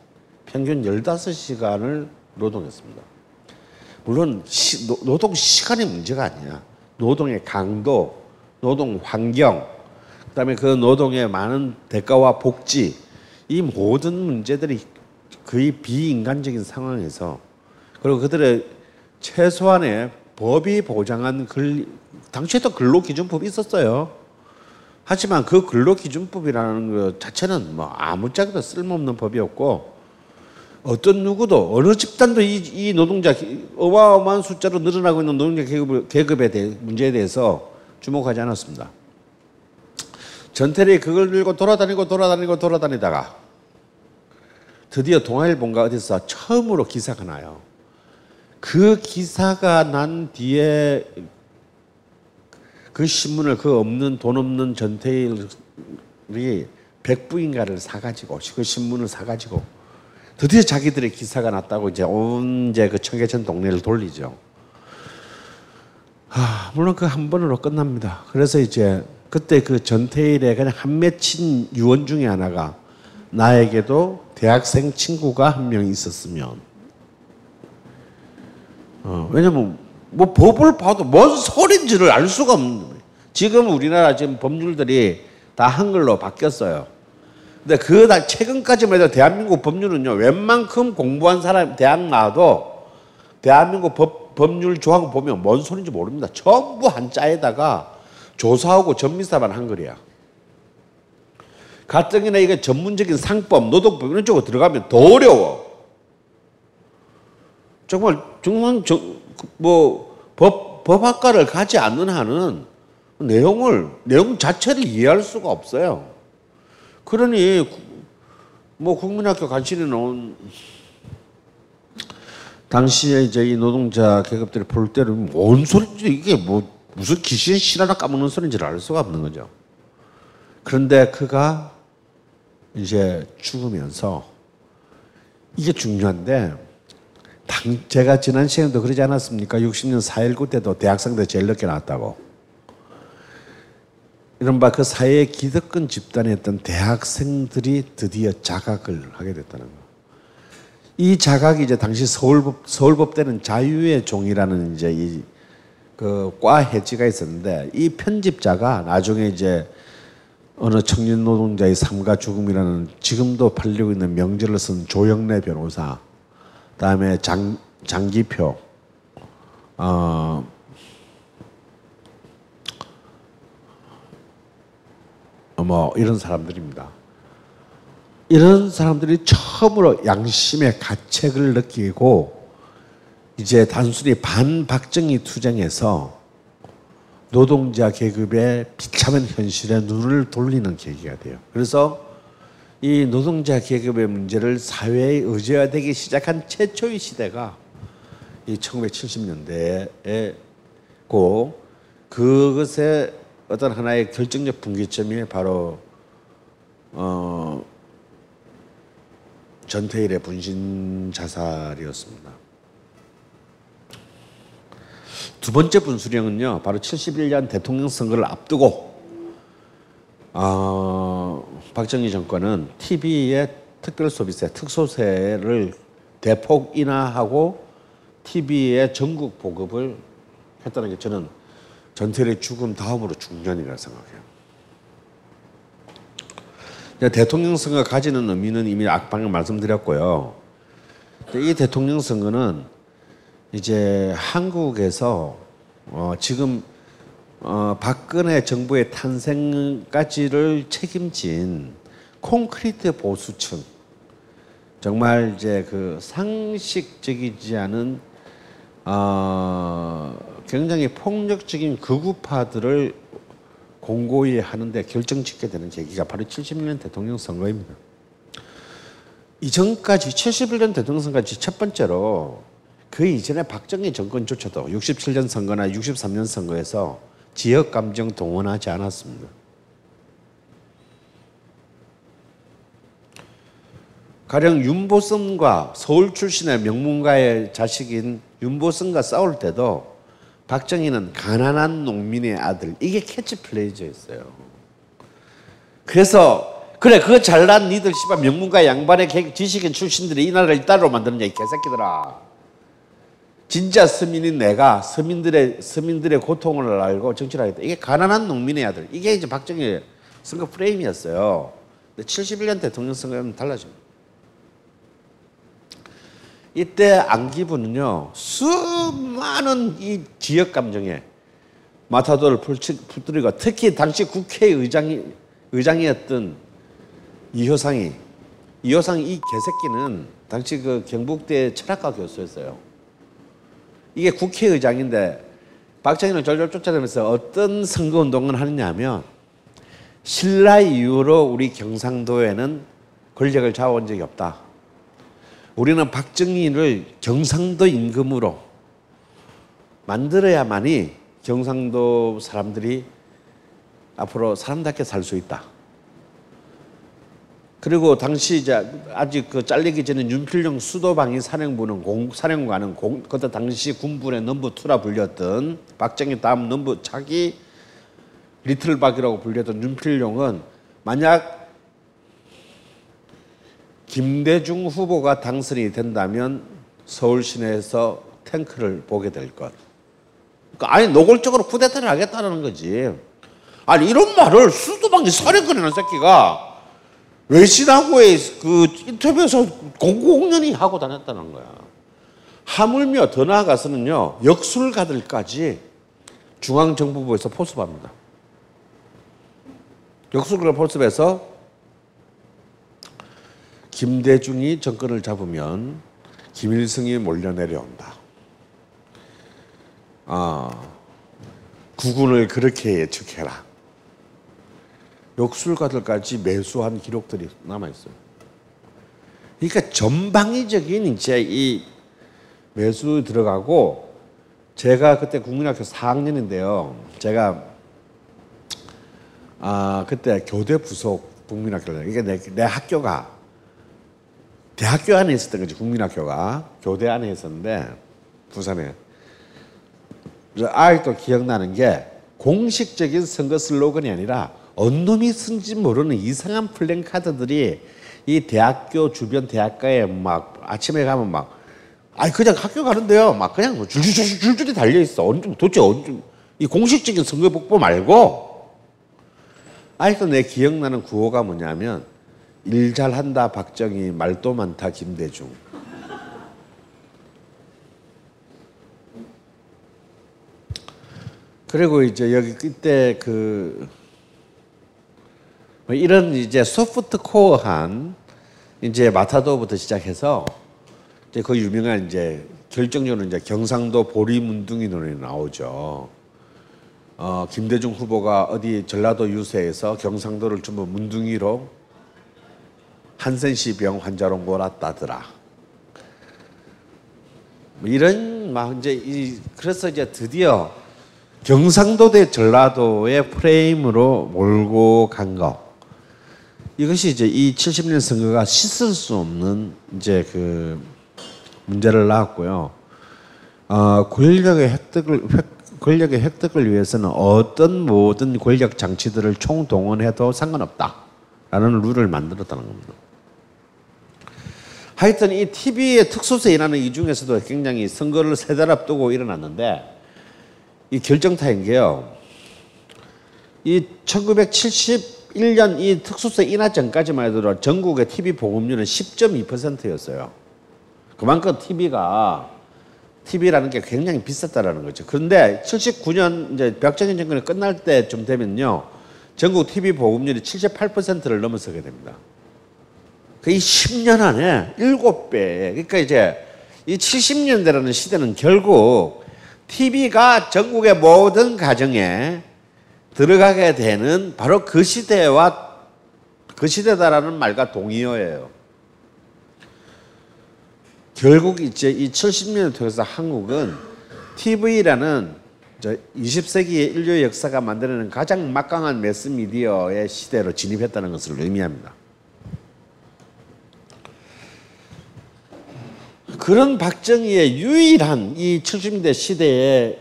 평균 15시간을 노동했습니다. 물론 시, 노, 노동 시간이 문제가 아니야. 노동의 강도, 노동 환경, 그다음에 그 노동의 많은 대가와 복지 이 모든 문제들이 거의 비인간적인 상황에서 그리고 그들의 최소한의 법이 보장한 글 당시에도 근로 기준법이 있었어요. 하지만 그 근로기준법이라는 것 자체는 뭐 아무짝에도 쓸모없는 법이었고 어떤 누구도 어느 집단도 이, 이 노동자 어마어마한 숫자로 늘어나고 있는 노동자 계급, 계급에 대해 문제에 대해서 주목하지 않았습니다. 전태일이 그걸 들고 돌아다니고 돌아다니고 돌아다니다가 드디어 동아일보인가 어디서 처음으로 기사가 나요. 그 기사가 난 뒤에 그 신문을 그 없는 돈 없는 전태일이 백부인가를 사가지고 그 신문을 사가지고 드디어 자기들의 기사가 났다고 이제 온 이제 그 청계천 동네를 돌리죠. 아, 물론 그 한 번으로 끝납니다. 그래서 이제 그때 그 전태일의 그냥 한 맺힌 유언 중에 하나가 나에게도 대학생 친구가 한 명 있었으면 어, 왜냐면 뭐 법을 봐도 뭔 소린지를 알 수가 없는. 지금 우리나라 지금 법률들이 다 한글로 바뀌었어요. 근데 그다 최근까지만 해도 대한민국 법률은요 웬만큼 공부한 사람 대학 나와도 대한민국 법, 법률 조항 보면 뭔 소린지 모릅니다. 전부 한자에다가 조사하고 전미사만 한글이야. 가뜩이나 이게 전문적인 상법, 노동법 이런 쪽으로 들어가면 더 어려워. 정말 정말 뭐 법, 법학과를 가지 않는 한은 내용을 내용 자체를 이해할 수가 없어요. 그러니 구- 뭐 국민학교 간신히 나온 당시에 이제 이 노동자 계급들이 볼 때는 뭔 소리인지 이게 뭐 무슨 귀신 실하나 까먹는 소리인지를 알 수가 없는 거죠. 그런데 그가 이제 죽으면서 이게 중요한데 당 제가 지난 시간에도 그러지 않았습니까? 60년 4.19 때도 대학생들 제일 늦게 나왔다고. 이른바 그 사회의 기득권 집단이었던 대학생들이 드디어 자각을 하게 됐다는 거. 이 자각이 이제 당시 서울법 서울법 때는 자유의 종이라는 이제 이 그과 해지가 있었는데 이 편집자가 나중에 이제 어느 청년 노동자의 삶과 죽음이라는 지금도 팔리고 있는 명제를 쓴 조영래 변호사, 그다음에 장 장기표, 어, 뭐 이런 사람들입니다. 이런 사람들이 처음으로 양심의 가책을 느끼고 이제 단순히 반박정희 투쟁에서 노동자 계급의 비참한 현실에 눈을 돌리는 계기가 돼요. 그래서 이 노동자 계급의 문제를 사회에 의제화되기 시작한 최초의 시대가 이 1970년대에 고 그것의 어떤 하나의 결정적 분기점이 바로 어 전태일의 분신 자살이었습니다. 두 번째 분수령은요, 바로 71년 대통령 선거를 앞두고 어, 박정희 정권은 TV의 특별 소비세, 특소세를 대폭 인하하고 TV의 전국 보급을 했다는 게 저는 전태일의 죽음 다음으로 중년이라고 생각해요. 대통령 선거 가지는 의미는 이미 악방에 말씀드렸고요. 이 대통령 선거는 이제 한국에서 어 지금 어 박근혜 정부의 탄생까지를 책임진 콘크리트 보수층 정말 이제 그 상식적이지 않은 어 굉장히 폭력적인 극우파들을 공고히 하는데 결정짓게 되는 계기가 바로 71년 대통령 선거입니다. 이전까지 71년 대통령 선거까지 첫 번째로 그 이전에 박정희 정권조차도 67년 선거나 63년 선거에서 지역 감정 동원하지 않았습니다. 가령 윤보성과 서울 출신의 명문가의 자식인 윤보성과 싸울 때도 박정희는 가난한 농민의 아들 이게 캐치플레이즈였어요. 그래서 그래 그거 잘난 니들 씨발 명문가 양반의 개- 지식인 출신들이 이 나라를 이따로 만드느냐 이 개새끼들아. 진짜 서민인 내가 서민들의 서민들의 고통을 알고 정치를 하겠다. 이게 가난한 농민의 아들. 이게 이제 박정희 선거 프레임이었어요. 근데 71년 대통령 선거는 달라집니다. 이때 안기부는요 수많은 이 지역 감정에 마타도를 풀뜨리고 특히 당시 국회의장이 의장이었던 이효상이 이효상 이 개새끼는 당시 그 경북대 철학과 교수였어요. 이게 국회의장인데 박정희를 졸졸 쫓아다니면서 어떤 선거 운동을 하느냐면 신라 이후로 우리 경상도에는 권력을 잡아온 적이 없다. 우리는 박정희를 경상도 임금으로 만들어야만이 경상도 사람들이 앞으로 사람답게 살 수 있다. 그리고 당시 이제 아직 그 잘리기 전에 윤필용 수도방위 사령부는 공, 사령관은 공, 그때 당시 군부의 number two라 불렸던 박정희 다음 넘버 차기 little 박이라고 불렸던 윤필용은 만약 김대중 후보가 당선이 된다면 서울 시내에서 탱크를 보게 될 것. 그러니까 아니 노골적으로 쿠데타를 하겠다는 거지. 아니 이런 말을 수도방위 사령관이라는 새끼가 외신하고의 그 인터뷰에서 공공연히 하고 다녔다는 거야. 하물며 더 나아가서는요 역술가들까지 중앙정부부에서 포섭합니다. 역술가 포섭해서 김대중이 정권을 잡으면 김일성이 몰려 내려온다. 아, 국군을 그렇게 예측해라. 역술가들까지 매수한 기록들이 남아 있어요. 그러니까 전방위적인 이제 이 매수 들어가고 제가 그때 국민학교 4학년인데요. 제가 아 그때 교대 부속 국민학교를 이게 내, 내 학교가 대학교 안에 있었던 거지 국민학교가. 교대 안에 있었는데 부산에. 아직도 기억나는 게 공식적인 선거 슬로건이 아니라 언 놈이 쓴지 모르는 이상한 플랜카드들이 이 대학교 주변 대학가에 막 아침에 가면 막 아니 그냥 학교 가는데요. 막 그냥 뭐 줄줄줄 줄줄이 달려 있어. 언제 도대체 언제 이 공식적인 선거 복부 말고. 아직도 내 기억나는 구호가 뭐냐면 일 잘한다 박정희 말도 많다 김대중 그리고 이제 여기 그때 그뭐 이런 이제 소프트 코어한 이제 마타도부터 시작해서 이제 그 유명한 이제 결정적으로 이제 경상도 보리문둥이 논이 나오죠. 어, 김대중 후보가 어디 전라도 유세에서 경상도를 전부 문둥이로 한센시병 환자로 몰았다더라. 뭐 이런 막 이제 이 그래서 이제 드디어 경상도 대 전라도의 프레임으로 몰고 간 거. 이것이 이제 이 70년 선거가 씻을 수 없는 이제 그 문제를 낳았고요. 어, 권력의 획득을 획, 권력의 획득을 위해서는 어떤 모든 권력 장치들을 총동원해도 상관없다라는 룰을 만들었다는 겁니다. 하여튼 이 TV의 특수세 일하는 이 중에서도 굉장히 선거를 세 달 앞두고 일어났는데 이 결정타인 게요. 이 1971년 이 특수세 인하 전까지만 해도 전국의 TV 보급률은 10.2%였어요. 그만큼 TV가 TV라는 게 굉장히 비쌌다라는 거죠. 그런데 79년 이제 박정희 정권이 끝날 때좀 되면요. 전국 TV 보급률이 78%를 넘어서게 됩니다. 그이 10년 안에 7배. 그러니까 이제 이 70년대라는 시대는 결국 TV가 전국의 모든 가정에 들어가게 되는 바로 그 시대와 그 시대다라는 말과 동의어예요. 결국 이제 이 70년을 통해서 한국은 TV라는 20세기의 인류의 역사가 만들어내는 가장 막강한 매스미디어의 시대로 진입했다는 것을 의미합니다. 그런 박정희의 유일한 이 70대 시대에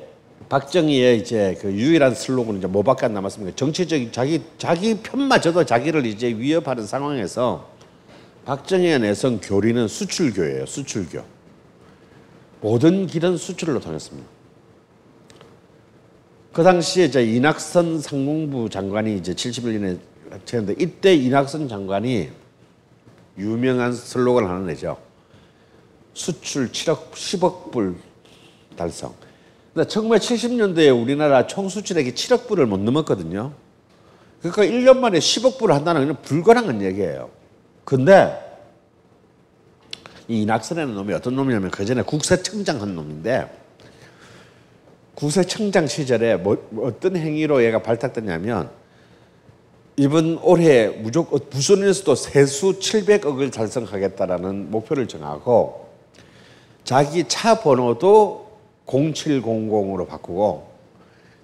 박정희의 이제 그 유일한 슬로건은 이제 뭐밖에 안 남았습니까? 정치적인 자기 자기 편마저도 자기를 이제 위협하는 상황에서 박정희의 내선 교리는 수출교예요. 수출교. 모든 길은 수출로 통했습니다. 그 당시에 이제 이낙선 상공부 장관이 이제 71년에 했는데 이때 이낙선 장관이 유명한 슬로건을 하나 내죠. 수출 7억 10억 불 달성. 근데 1970년대에 우리나라 총 수출액이 7억 불을 못 넘었거든요. 그러니까 1년 만에 10억 불을 한다는 건 불가능한 얘기예요. 근데 이 이낙선이라는 놈이 어떤 놈이냐면 그 전에 국세청장 한 놈인데 국세청장 시절에 뭐, 어떤 행위로 얘가 발탁됐냐면 이번 올해 무조건 부산에서도 세수 700억을 달성하겠다라는 목표를 정하고 자기 차 번호도 0700으로 바꾸고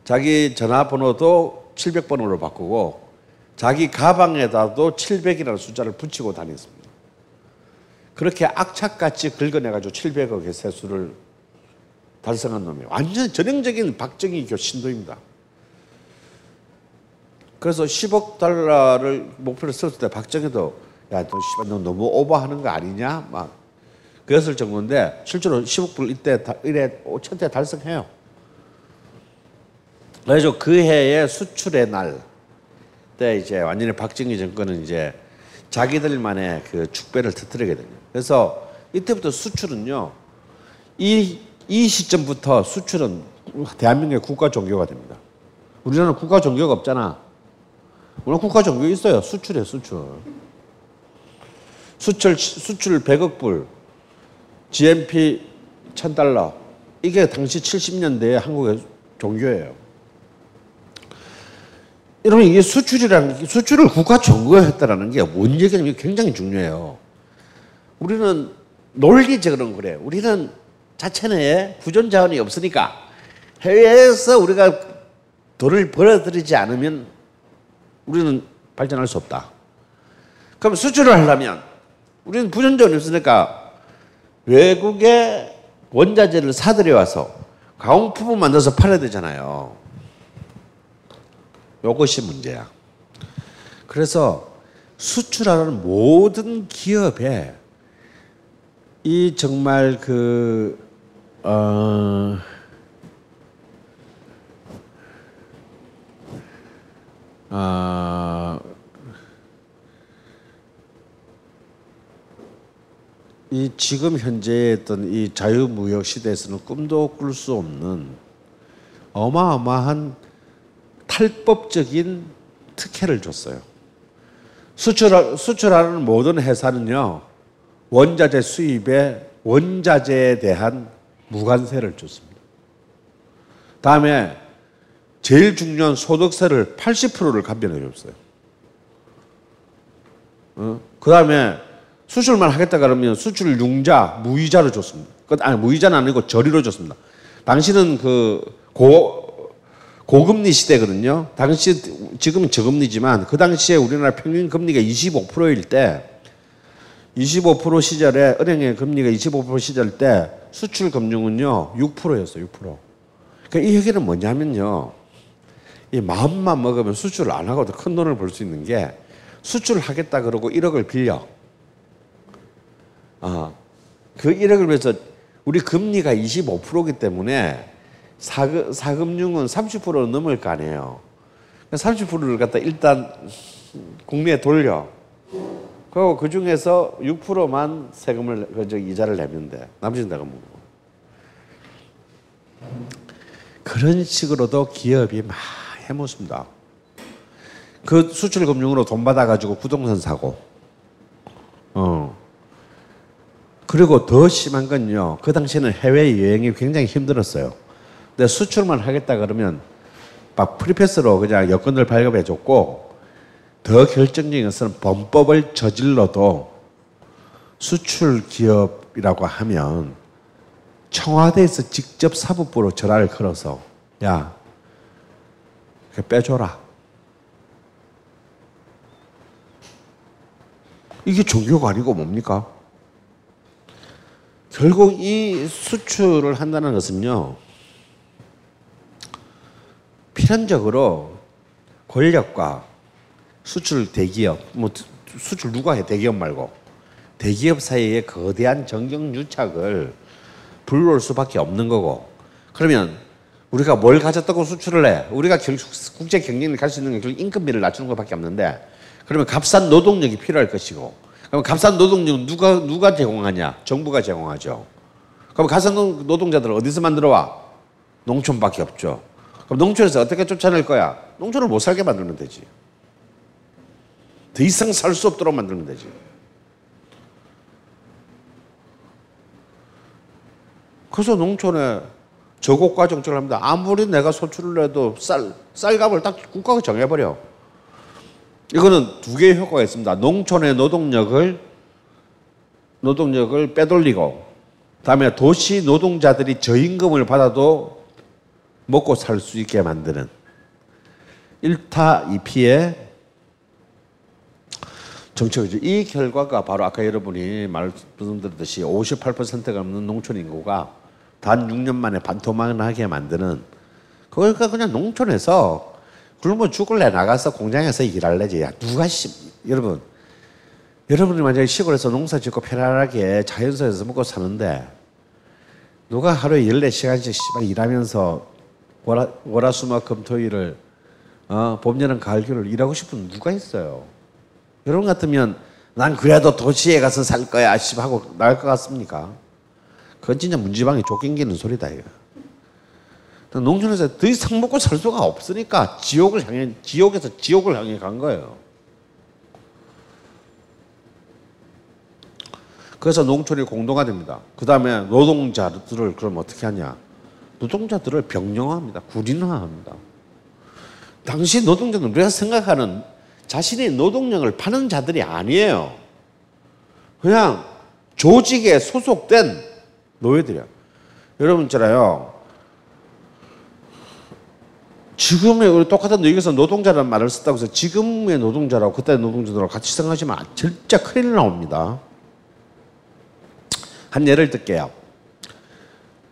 자기 전화번호도 700번으로 바꾸고 자기 가방에다도 700이라는 숫자를 붙이고 다녔습니다. 그렇게 악착같이 긁어내가지고 700억의 세수를 달성한 놈이 완전 전형적인 박정희 교 신도입니다. 그래서 10억 달러를 목표로 세웠을 때 박정희도 야, 너, 씨발, 너 너무 오버하는 거 아니냐? 막 그랬을 정도인데 실제로 10억 불 이때 이래 천대 달성해요. 그래서 그 해의 수출의 날 때 이제 완전히 박정희 정권은 이제 자기들만의 그 축배를 터뜨리게 됩니다. 그래서 이때부터 수출은요 이, 이 시점부터 수출은 대한민국의 국가 종교가 됩니다. 우리나라는 국가 종교가 없잖아. 물론 국가 종교 있어요. 수출이에요, 수출. 수출, 수출 100억 불, GMP 1000달러. 이게 당시 70년대의 한국의 종교예요. 여러분 이게 수출이라는 게 수출을 국가 정거했다라는 게 뭔 얘기냐면 굉장히 중요해요. 우리는 논리적으로는 그래. 우리는 자체 내에 부존 자원이 없으니까 해외에서 우리가 돈을 벌어들이지 않으면 우리는 발전할 수 없다. 그럼 수출을 하려면 우리는 부존 자원이 없으니까 외국의 원자재를 사들여 와서 가공품을 만들어서 팔아야 되잖아요. 요것이 문제야. 그래서 수출하는 모든 기업에 이 정말 그, 어, 아, 이 지금 현재 어떤 이 자유무역 시대에서는 꿈도 꿀 수 없는 어마어마한 탈법적인 특혜를 줬어요. 수출 수출하는 모든 회사는요 원자재 수입에 원자재에 대한 무관세를 줬습니다. 다음에 제일 중요한 소득세를 80%를 감면해 줬어요. 어? 그 다음에 수출만 하겠다 그러면 수출 융자, 무이자를 줬습니다. 그- 아니, 무이자는 아니고 저리로 줬습니다. 당시는 그 고, 고금리 시대거든요. 당시, 지금은 저금리지만 그 당시에 우리나라 평균 금리가 25%일 때 25% 시절에 은행의 금리가 25% 시절 때 수출 금융은요 6%였어요 6%. 그러니까 이 얘기는 뭐냐면요 이 마음만 먹으면 수출을 안 하고도 큰 돈을 벌 수 있는 게 수출을 하겠다 그러고 1억을 빌려. 아, 그 1억을 위해서 우리 금리가 25%이기 때문에 사금, 사금융은 30% 넘을 거 아니에요. 30%를 갖다 일단 국내에 돌려. 그리고 그 중에서 6%만 세금을, 그저 이자를 내면 돼. 나머지는 내가 먹고. 그런 식으로도 기업이 막 해먹습니다. 그 수출 금융으로 돈 받아가지고 부동산 사고, 어. 그리고 더 심한 건요. 그 당시에는 해외 여행이 굉장히 힘들었어요. 근데 수출만 하겠다 그러면 막 프리패스로 그냥 여권을 발급해 줬고 더 결정적인 것은 범법을 저질러도 수출 기업이라고 하면 청와대에서 직접 사법부로 전화를 걸어서 야, 그 빼줘라. 이게 종교가 아니고 뭡니까? 결국 이 수출을 한다는 것은요, 필연적으로 권력과 수출 대기업, 뭐 수출 누가 해? 대기업 말고. 대기업 사이에 거대한 정경 유착을 불러올 수밖에 없는 거고. 그러면 우리가 뭘 가졌다고 수출을 해? 우리가 경- 국제 경쟁을 갈 수 있는 게 결국 임금비를 낮추는 것밖에 없는데 그러면 값싼 노동력이 필요할 것이고 그럼 값싼 노동력은 누가 누가 제공하냐? 정부가 제공하죠. 그럼 값싼 노- 노동자들은 어디서 만들어 와? 농촌밖에 없죠. 그럼 농촌에서 어떻게 쫓아낼 거야? 농촌을 못 살게 만들면 되지. 더 이상 살 수 없도록 만들면 되지. 그래서 농촌에 저고가 정책을 합니다. 아무리 내가 소출을 해도 쌀, 쌀값을 딱 국가가 정해버려. 이거는 두 개의 효과가 있습니다. 농촌의 노동력을, 노동력을 빼돌리고, 다음에 도시 노동자들이 저임금을 받아도 먹고 살 수 있게 만드는 1타 2피의 정책이죠. 이 결과가 바로 아까 여러분이 말씀드렸듯이 58%가 넘는 농촌 인구가 단 6년 만에 반토막나게 만드는 그러니까 그냥 농촌에서 굶어 죽을래 나가서 공장에서 일할래지. 야 누가 씨 여러분 여러분이 만약에 시골에서 농사 짓고 편안하게 자연스에서 먹고 사는데 누가 하루에 14시간씩 씨발 일하면서 월화, 월화수목 금토일을 어, 봄, 여름, 가을, 겨울 일하고 싶은 누가 있어요? 여러분 같으면 난 그래도 도시에 가서 살 거야 씨 하고 나갈 것 같습니까? 그건 진짜 문지방이 쫓긴기는 소리다 이거. 농촌에서 더 이상 먹고 살 수가 없으니까 지옥을 향해 지옥에서 지옥을 향해 간 거예요. 그래서 농촌이 공동화 됩니다. 그 다음에 노동자들을 그럼 어떻게 하냐? 노동자들을 병영화합니다. 군인화합니다. 당시 노동자는 우리가 생각하는 자신의 노동력을 파는 자들이 아니에요. 그냥 조직에 소속된 노예들이야. 여러분 있잖아요. 지금의 우리 똑같은 여기서 노동자라는 말을 썼다고 해서 지금의 노동자라고 그때 노동자들하고 같이 생각하시면 진짜 큰일 나옵니다. 한 예를 들게요.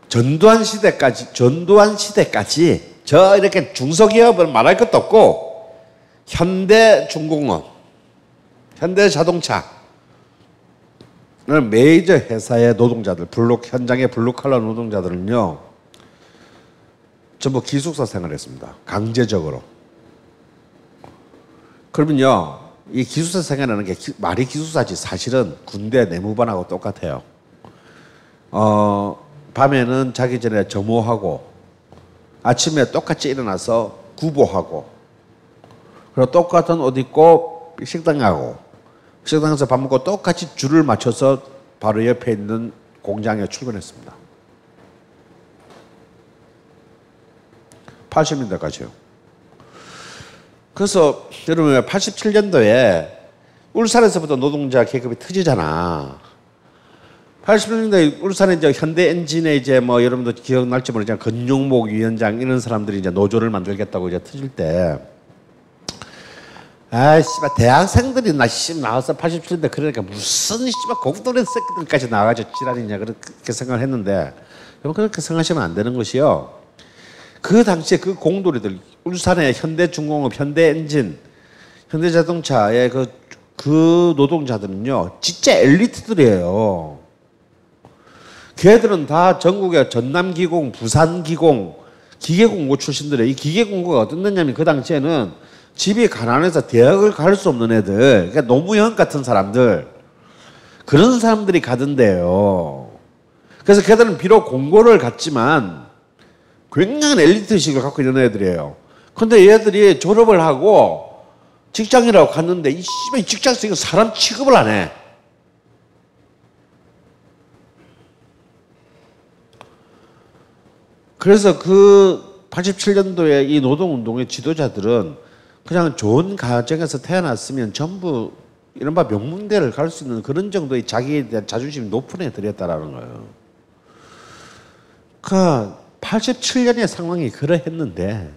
전두환 시대까지 전두환 시대까지 저 이렇게 중소기업을 말할 것도 없고 현대중공업, 현대자동차 메이저 회사의 노동자들, 블루 현장의 블루칼라 노동자들은요 전부 기숙사 생활했습니다. 강제적으로. 그러면요 이 기숙사 생활하는 게 기, 말이 기숙사지 사실은 군대 내무반하고 똑같아요. 어 밤에는 자기 전에 점호하고 아침에 똑같이 일어나서 구보하고 그리고 똑같은 옷 입고 식당 가고 식당에서 밥 먹고 똑같이 줄을 맞춰서 바로 옆에 있는 공장에 출근했습니다. 80년대까지요. 그래서 여러분 87년도에 울산에서부터 노동자 계급이 터지잖아. 80년대 울산에 이제 현대 엔진에 이제 뭐 여러분도 기억날지 모르지만 건용목 위원장 이런 사람들이 이제 노조를 만들겠다고 이제 터질 때 아이 씨발 대학생들이 나 씨 나와서 87년대 그러니까 무슨 씨발 공동의 새끼들까지 나와가지고 지랄이냐 그렇게 생각을 했는데 여러분 그렇게 생각하시면 안 되는 것이요. 그 당시에 그 공돌이들 울산의 현대중공업, 현대엔진, 현대자동차의 그, 그 노동자들은요 진짜 엘리트들이에요. 걔들은 다 전국의 전남기공, 부산기공, 기계공고 출신들이에요. 이 기계공고가 어떤 데냐면 그 당시에는 집이 가난해서 대학을 갈 수 없는 애들, 그러니까 노무현 같은 사람들, 그런 사람들이 가던데요. 그래서 걔들은 비록 공고를 갔지만 굉장한 엘리트식을 갖고 있는 애들이에요. 근데 얘들이 졸업을 하고 직장이라고 갔는데 이 씨발 직장에서 사람 취급을 안 해. 그래서 그 87년도에 이 노동운동의 지도자들은 그냥 좋은 가정에서 태어났으면 전부 이른바 명문대를 갈 수 있는 그런 정도의 자기에 대한 자존심이 높은 애들이었다라는 거예요. 그 87년의 상황이 그러했는데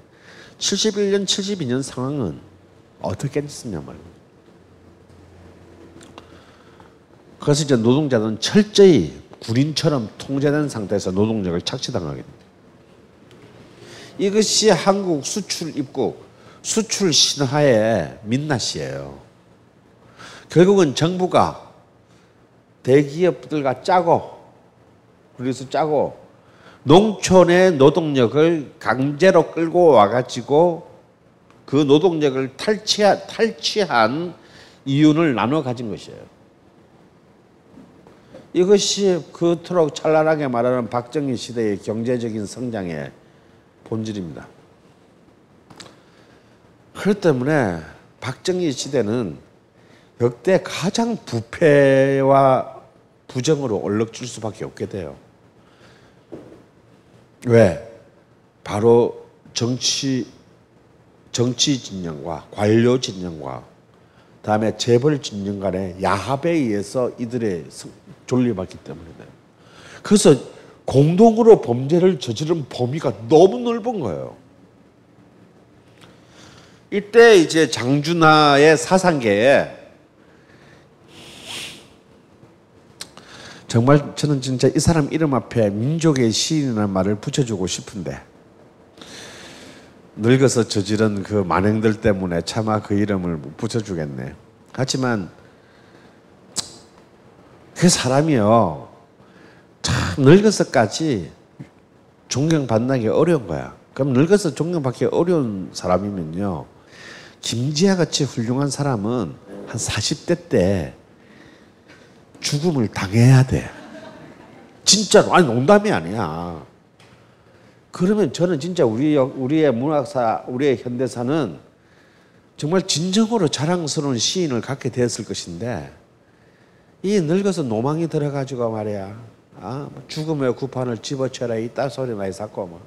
71년, 72년 상황은 어떻게 됐느냐 말이에요. 그래서 이제 노동자는 철저히 군인처럼 통제된 상태에서 노동력을 착취당하게 됩니다. 이것이 한국 수출 입국, 수출 신화의 민낯이에요. 결국은 정부가 대기업들과 짜고, 그래서 짜고, 농촌의 노동력을 강제로 끌고 와가지고 그 노동력을 탈취한, 탈취한 이윤을 나눠 가진 것이에요. 이것이 그토록 찬란하게 말하는 박정희 시대의 경제적인 성장의 본질입니다. 그렇기 때문에 박정희 시대는 역대 가장 부패와 부정으로 얼룩질 수밖에 없게 돼요. 왜? 바로 정치 정치 진영과 관료 진영과 다음에 재벌 진영 간의 야합에 의해서 이들의 존립받기 때문에 그래서 공동으로 범죄를 저지른 범위가 너무 넓은 거예요. 이때 이제 장준하의 사상계에 정말 저는 진짜 이 사람 이름 앞에 민족의 시인이라는 말을 붙여주고 싶은데 늙어서 저지른 그 만행들 때문에 차마 그 이름을 못 붙여주겠네. 하지만 그 사람이요 참 늙어서까지 존경받기 어려운 거야. 그럼 늙어서 존경받기 어려운 사람이면요 김지아 같이 훌륭한 사람은 한 40대 때 죽음을 당해야 돼. 진짜로. 아니, 농담이 아니야. 그러면 저는 진짜 우리, 우리의 문학사, 우리의 현대사는 정말 진정으로 자랑스러운 시인을 갖게 되었을 것인데, 이 늙어서 노망이 들어가지고 말이야. 아, 죽음의 구판을 집어쳐라. 이딴 소리 많이 샀고, 뭐.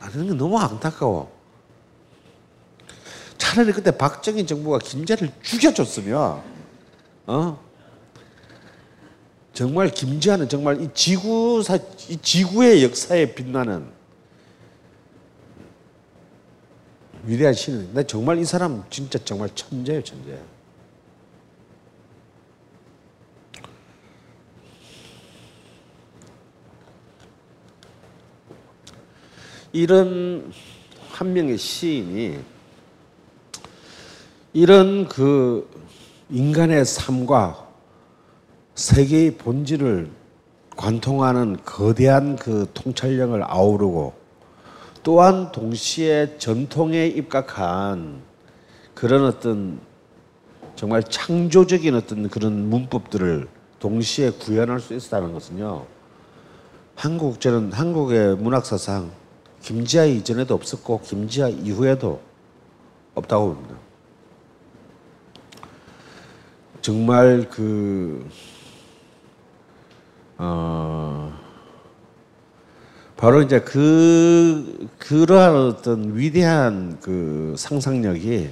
게 너무 안타까워. 차라리 그때 박정희 정부가 김제를 죽여줬으면, 어? 정말 김제하는 정말 이 지구사, 이 지구의 역사에 빛나는 위대한 신은. 나 정말 이 사람 진짜 정말 천재예요, 천재. 이런 한 명의 시인이 이런 그 인간의 삶과 세계의 본질을 관통하는 거대한 그 통찰력을 아우르고 또한 동시에 전통에 입각한 그런 어떤 정말 창조적인 어떤 그런 문법들을 동시에 구현할 수 있었다는 것은요. 한국 저는 한국의 문학 사상 김지아 이전에도 없었고 김지아 이후에도 없다고 봅니다. 정말 그 어, 바로 이제 그 그러한 어떤 위대한 그 상상력이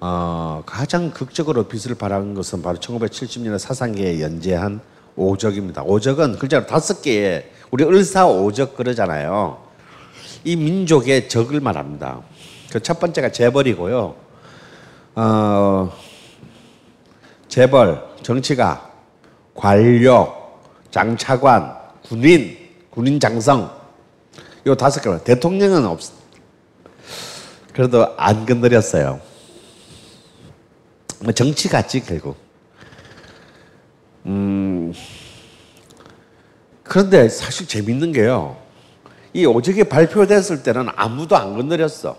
어, 가장 극적으로 빛을 발한 것은 바로 1970년에 사상계에 연재한 오적입니다. 오적은 글자로 다섯 개의 우리 을사오적 그러잖아요. 이 민족의 적을 말합니다. 그 첫 번째가 재벌이고요. 어, 재벌, 정치가, 관력, 장차관, 군인, 군인 장성. 요 다섯 개. 대통령은 없. 그래도 안 건드렸어요. 뭐 정치 같지 결국. 음. 그런데 사실 재밌는 게요. 이 오적이 발표됐을 때는 아무도 안 건드렸어.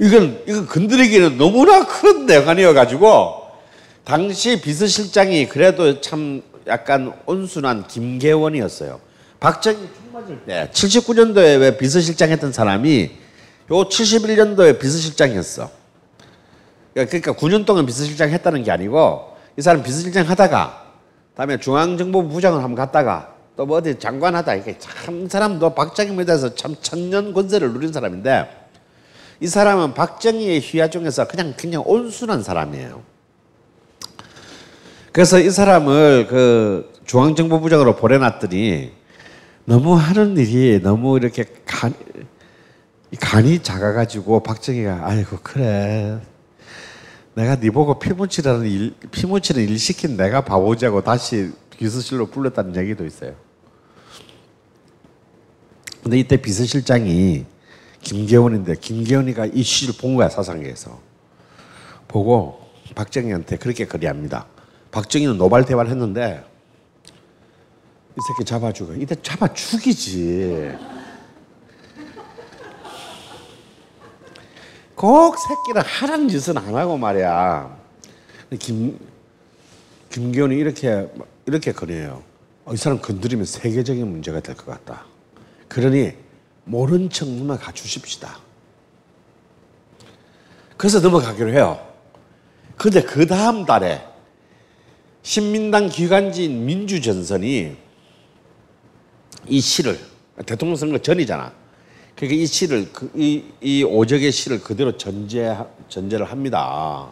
이건 이거 건드리기는 너무나 큰 내관이어 가지고 당시 비서실장이 그래도 참 약간 온순한 김계원이었어요. 박정희 총 맞을 때 79년도에 왜 비서실장 했던 사람이 요 71년도에 비서실장이었어. 그러니까 9년 동안 비서실장 했다는 게 아니고 이 사람 비서실장 하다가 다음에 중앙정보부 부장을 한번 갔다가 또 뭐 어디 장관 하다 이게 참 사람도 박정희에 대해서 참 천년 권세를 누린 사람인데 이 사람은 박정희의 휘하 중에서 그냥 그냥 온순한 사람이에요. 그래서 이 사람을 그 중앙정보부장으로 보내놨더니 너무 하는 일이 너무 이렇게 간, 간이 작아가지고 박정희가 아이고 그래 내가 네 보고 피묻히라는 일, 피묻히는 일 시킨 내가 바보자고 다시 비서실로 불렀다는 얘기도 있어요. 근데 이때 비서실장이 김계원인데 김계원이가 이 시를 본 거야 사상계에서 보고 박정희한테 그렇게 거리합니다. 박정희는 노발 대화를 했는데 이 새끼 잡아 죽어. 이때 잡아 죽이지. 꼭 새끼를 하라는 짓은 안 하고 말이야. 김 김기현이 이렇게 이렇게 거려요. 어, 이 사람 건드리면 세계적인 문제가 될 것 같다. 그러니 모른 척 넘어가 주십시다. 그래서 넘어가기로 해요. 근데 그 다음 달에 신민당 기관지인 민주전선이 이 시를 대통령 선거 전이잖아. 그러니까 이 시를 그, 이, 이 오적의 시를 그대로 전제 전제를 합니다.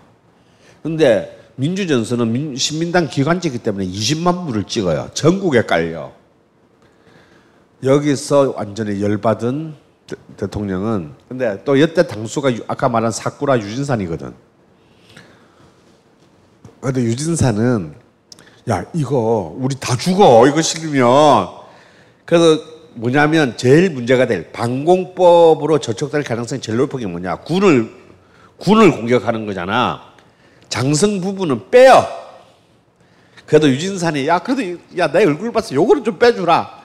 근데 민주전선은 민, 신민당 기관지이기 때문에 20만 부를 찍어요. 전국에 깔려. 여기서 완전히 열받은 대, 대통령은 근데 또 여태 당수가 유- 아까 말한 사쿠라 유진산이거든. 근데 유진산은 야 이거 우리 다 죽어 이거 실으면. 그래서 뭐냐면 제일 문제가 될 방공법으로 저촉될 가능성이 제일 높은 게 뭐냐. 군을 군을 공격하는 거잖아. 장성 부분은 빼요. 그래도 유진산이 야 그래도 야 내 얼굴 봤어 요거는 좀 빼주라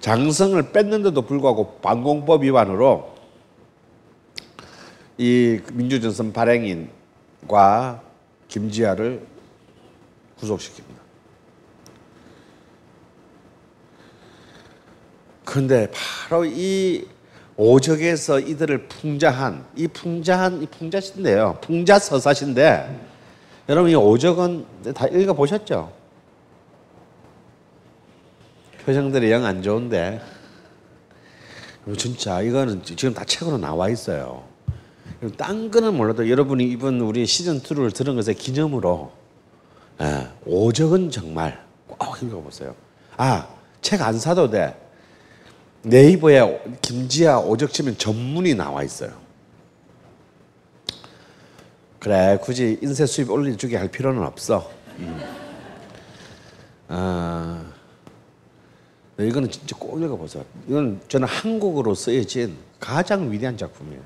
장성을 뺐는데도 불구하고 방공법 위반으로 이 민주전선 발행인과 김지아를 구속시킵니다. 그런데 바로 이 오적에서 이들을 풍자한 이 풍자한 이 풍자신데요. 풍자 서사신데 여러분 이 오적은 다 읽어 보셨죠? 표정들이 영 안 좋은데 그럼 진짜 이거는 지금 다 책으로 나와 있어요. 딴 거는 몰라도 여러분이 이번 우리 시즌 2를 들은 것의 기념으로 예, 오적은 정말 꼭 읽어보세요. 아, 책 안 사도 돼. 네이버에 김지아 오적 치면 전문이 나와 있어요. 그래, 굳이 인쇄 수입 올려주게 할 필요는 없어. 음. 아, 네, 이거는 진짜 꼭 읽어보세요. 이건 저는 한국어로 쓰여진 가장 위대한 작품이에요.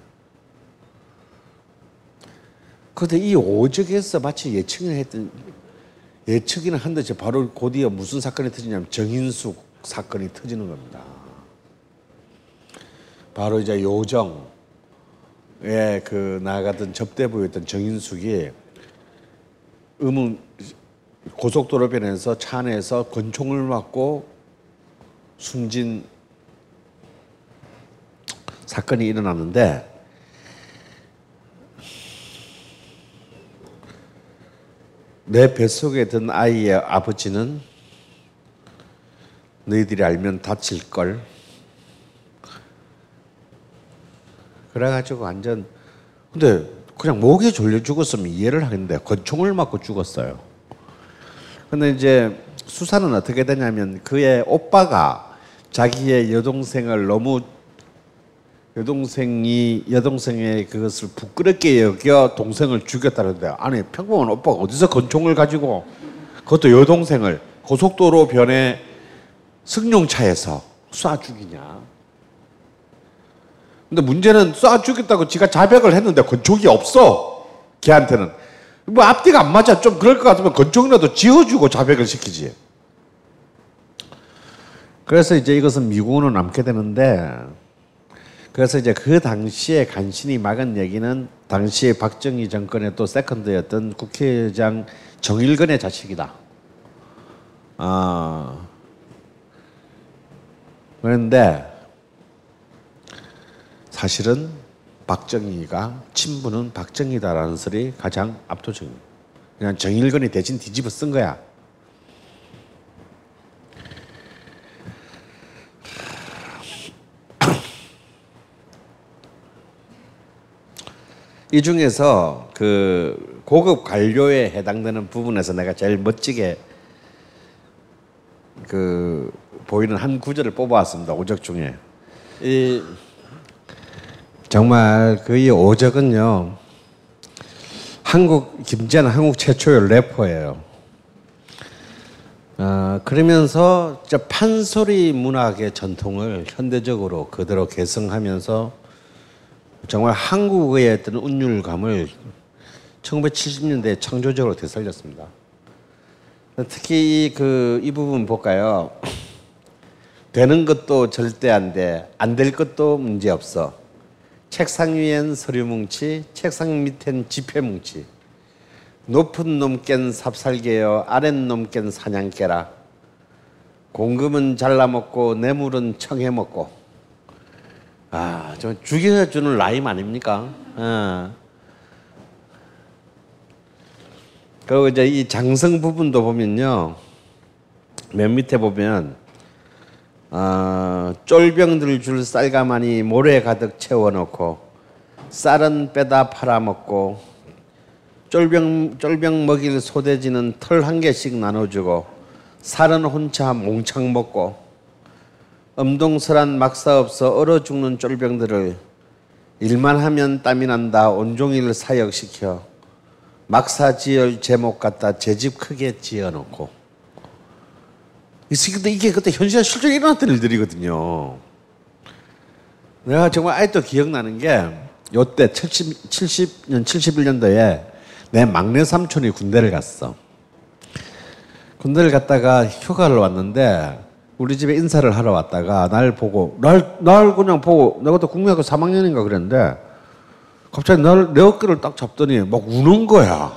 그런데 이 오적에서 마치 예측을 했던 예측이는 한데 저 바로 곧이어 무슨 사건이 터지냐면 정인숙 사건이 터지는 겁니다. 바로 이제 요정에 그 나가던 접대부였던 정인숙이 음은 고속도로변에서 차 안에서 권총을 맞고 숨진 사건이 일어났는데 내 뱃속에 든 아이의 아버지는 너희들이 알면 다칠 걸. 그래가지고 완전 근데 그냥 목에 졸려 죽었으면 이해를 하겠는데 권총을 맞고 죽었어요. 근데 이제 수사는 어떻게 되냐면 그의 오빠가 자기의 여동생을 너무 여동생이 여동생의 그것을 부끄럽게 여겨 동생을 죽였다는데 아니 평범한 오빠가 어디서 권총을 가지고 그것도 여동생을 고속도로 변에 승용차에서 쏴 죽이냐? 근데 문제는 쏴 죽였다고 지가 자백을 했는데 권총이 없어 걔한테는 뭐 앞뒤가 안 맞아 좀 그럴 것 같으면 권총이라도 지어주고 자백을 시키지. 그래서 이제 이것은 미국으로 남게 되는데 그래서 이제 그 당시에 간신히 막은 얘기는 당시에 박정희 정권의 또 세컨드였던 국회의장 정일근의 자식이다. 아 그런데 사실은 박정희가 친부는 박정희다라는 설이 가장 압도적입니다. 그냥 정일근이 대신 뒤집어 쓴 거야. 이 중에서 그 고급 관료에 해당되는 부분에서 내가 제일 멋지게 그 보이는 한 구절을 뽑아왔습니다. 오적 중에 이 정말 그이 오적은요 한국 김재는 한국 최초의 래퍼예요. 아 그러면서 판소리 문학의 전통을 현대적으로 그대로 개성하면서 정말 한국의 어떤 운율감을 1970년대에 창조적으로 되살렸습니다. 특히 그 이 부분 볼까요? 되는 것도 절대 안 돼. 안 될 것도 문제 없어. 책상 위엔 서류 뭉치, 책상 밑엔 지폐 뭉치. 높은 놈 깬 삽살개요, 아랫 놈 깬 사냥개라. 공금은 잘라먹고 뇌물은 청해먹고. 아, 좀 죽여주는 라임 아닙니까? 어. 그리고 이제 이 장성 부분도 보면요. 맨 밑에 보면 어, 쫄병들 줄 쌀가마니 모래 가득 채워놓고 쌀은 빼다 팔아먹고 쫄병 쫄병 먹일 소돼지는 털 한 개씩 나눠주고 살은 혼자 몽창 먹고 엄동설한 막사 없어 얼어 죽는 쫄병들을 일만 하면 땀이 난다 온종일 사역시켜 막사 지을 제목 갖다 제 집 크게 지어놓고 근데 이게 그때 현실에 실제로 일어났던 일들이거든요. 내가 정말 아직도 기억나는 게 요때 70, 70년 71년도에 내 막내 삼촌이 군대를 갔어. 군대를 갔다가 휴가를 왔는데 우리 집에 인사를 하러 왔다가 날 보고 날, 날 그냥 보고 내가 그때 국민학교 3학년인가 그랬는데 갑자기 날, 내 어깨를 딱 잡더니 막 우는 거야.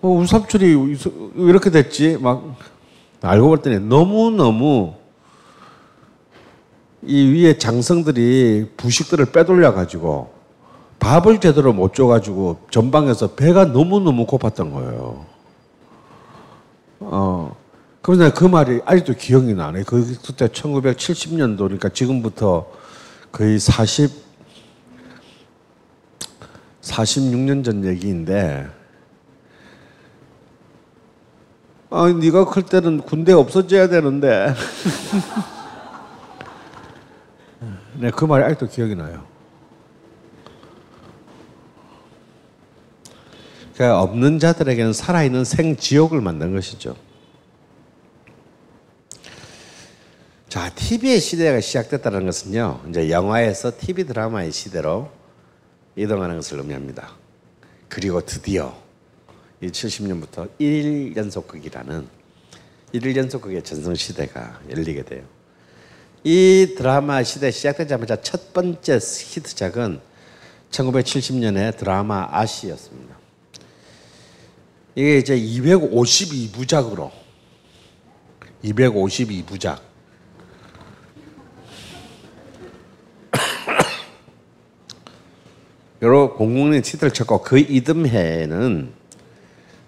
어, 우리 삼촌이 이렇게 됐지? 막 알고 봤더니 너무너무 이 위에 장성들이 부식들을 빼돌려 가지고 밥을 제대로 못 줘가지고 전방에서 배가 너무너무 고팠던 거예요. 어. 내가 그 말이 아직도 기억이 나네. 그 그때 1970년도니까 지금부터 거의 40 46년 전 얘기인데 아, 네가 클 때는 군대 없어져야 되는데. 네, 그 말이 아직도 기억이 나요. 그러니까 없는 자들에게는 살아있는 생지옥을 만든 것이죠. 자, TV의 시대가 시작됐다는 것은요, 이제 영화에서 TV 드라마의 시대로 이동하는 것을 의미합니다. 그리고 드디어 이 70년부터 1일 연속극이라는 1일 연속극의 전성시대가 열리게 돼요. 이 드라마 시대 시작되자마자 첫 번째 히트작은 1970년의 드라마 아시였습니다. 이게 이제 252부작으로 252부작 여러 공공의 티트를 쳤고 그 이듬해에는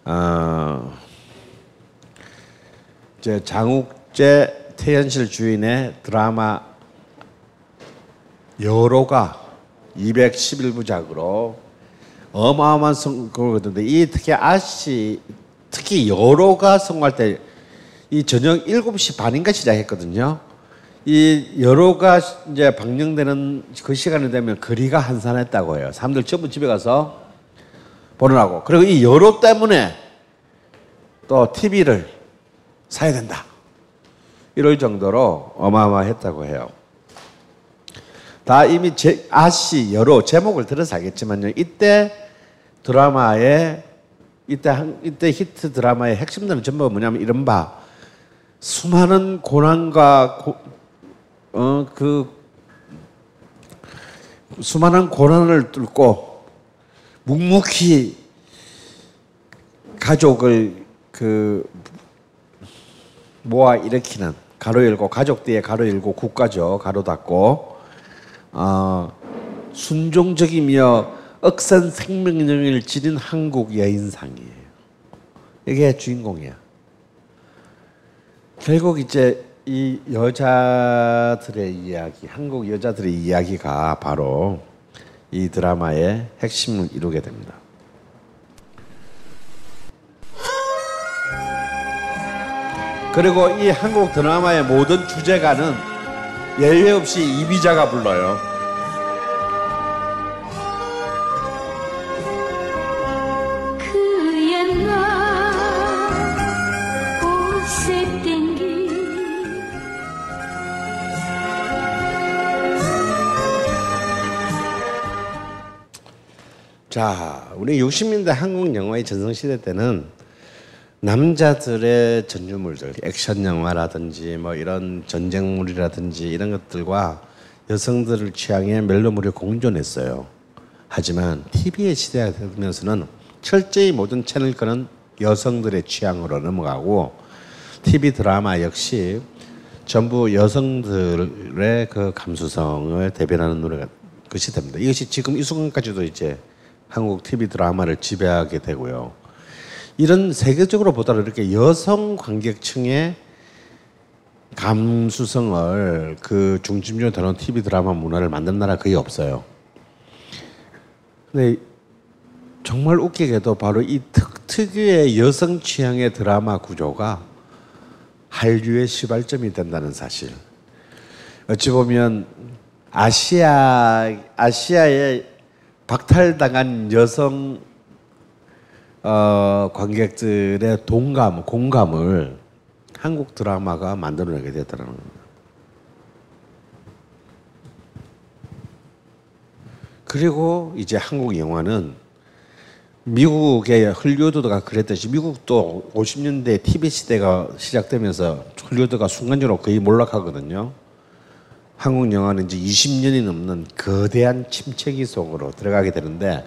어, 이제 장욱재 태현실 주인의 드라마 여로가 211부작으로 어마어마한 성공을 이 특히 아씨 특히 여로가 성공할 때 이 저녁 7시 반인가 시작했거든요. 이 여로가 이제 방영되는 그 시간이 되면 거리가 한산했다고 해요. 사람들 전부 집에 가서 보느라고. 그리고 이 여로 때문에 또 TV를 사야 된다. 이럴 정도로 어마어마했다고 해요. 다 이미 제, 아씨 여로 제목을 들어서 알겠지만요. 이때 드라마의 이때 한, 이때 히트 드라마의 핵심들은 전부 뭐냐면 이른바 수많은 고난과 고, 어, 그 수많은 고난을 뚫고 묵묵히 가족을 그 모아 일으키는 가로 열고 가족 뒤에 가로 열고 국가죠 가로 닫고 어, 순종적이며 억센 생명력을 지닌 한국 여인상이에요. 이게 주인공이야. 결국 이제 이 여자들의 이야기, 한국 여자들의 이야기가 바로 이 드라마의 핵심을 이루게 됩니다. 그리고 이 한국 드라마의 모든 주제가는 예외 없이 이비자가 불러요. 자, 우리 60년대 한국 영화의 전성시대 때는 남자들의 전유물들, 액션 영화라든지 뭐 이런 전쟁물이라든지 이런 것들과 여성들을 취향의 멜로물이 공존했어요. 하지만 TV의 시대가 되면서는 철저히 모든 채널 거는 여성들의 취향으로 넘어가고 TV 드라마 역시 전부 여성들의 그 감수성을 대변하는 노래가 것이 됩니다. 이것이 지금 이 순간까지도 이제 한국 TV 드라마를 지배하게 되고요. 이런 세계적으로 보더라도 이렇게 여성 관객층의 감수성을 그 중심적으로 다룬 TV 드라마 문화를 만든 나라 거의 없어요. 근데 정말 웃기게도 바로 이 특, 특유의 여성 취향의 드라마 구조가 한류의 시발점이 된다는 사실. 어찌 보면 아시아 아시아의 박탈당한 여성 어, 관객들의 동감, 공감을 한국 드라마가 만들어내게 됐다는 겁니다. 그리고 이제 한국 영화는 미국의 헐리우드가 그랬듯이 미국도 50년대 TV 시대가 시작되면서 헐리우드가 순간적으로 거의 몰락하거든요. 한국 영화는 이제 20년이 넘는 거대한 침체기 속으로 들어가게 되는데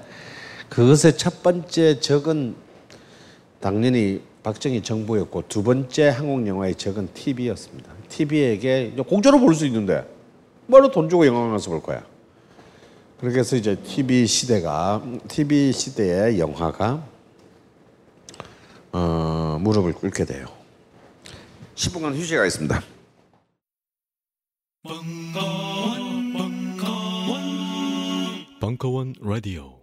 그것의 첫 번째 적은 당연히 박정희 정부였고 두 번째 한국 영화의 적은 TV였습니다. TV에게 공짜로 볼 수 있는데 뭐로 돈 주고 영화 가서 볼 거야. 그렇게 해서 이제 TV 시대가 TV 시대의 영화가 어, 무릎을 꿇게 돼요. 10분간 휴식하겠습니다. 벙커원 라디오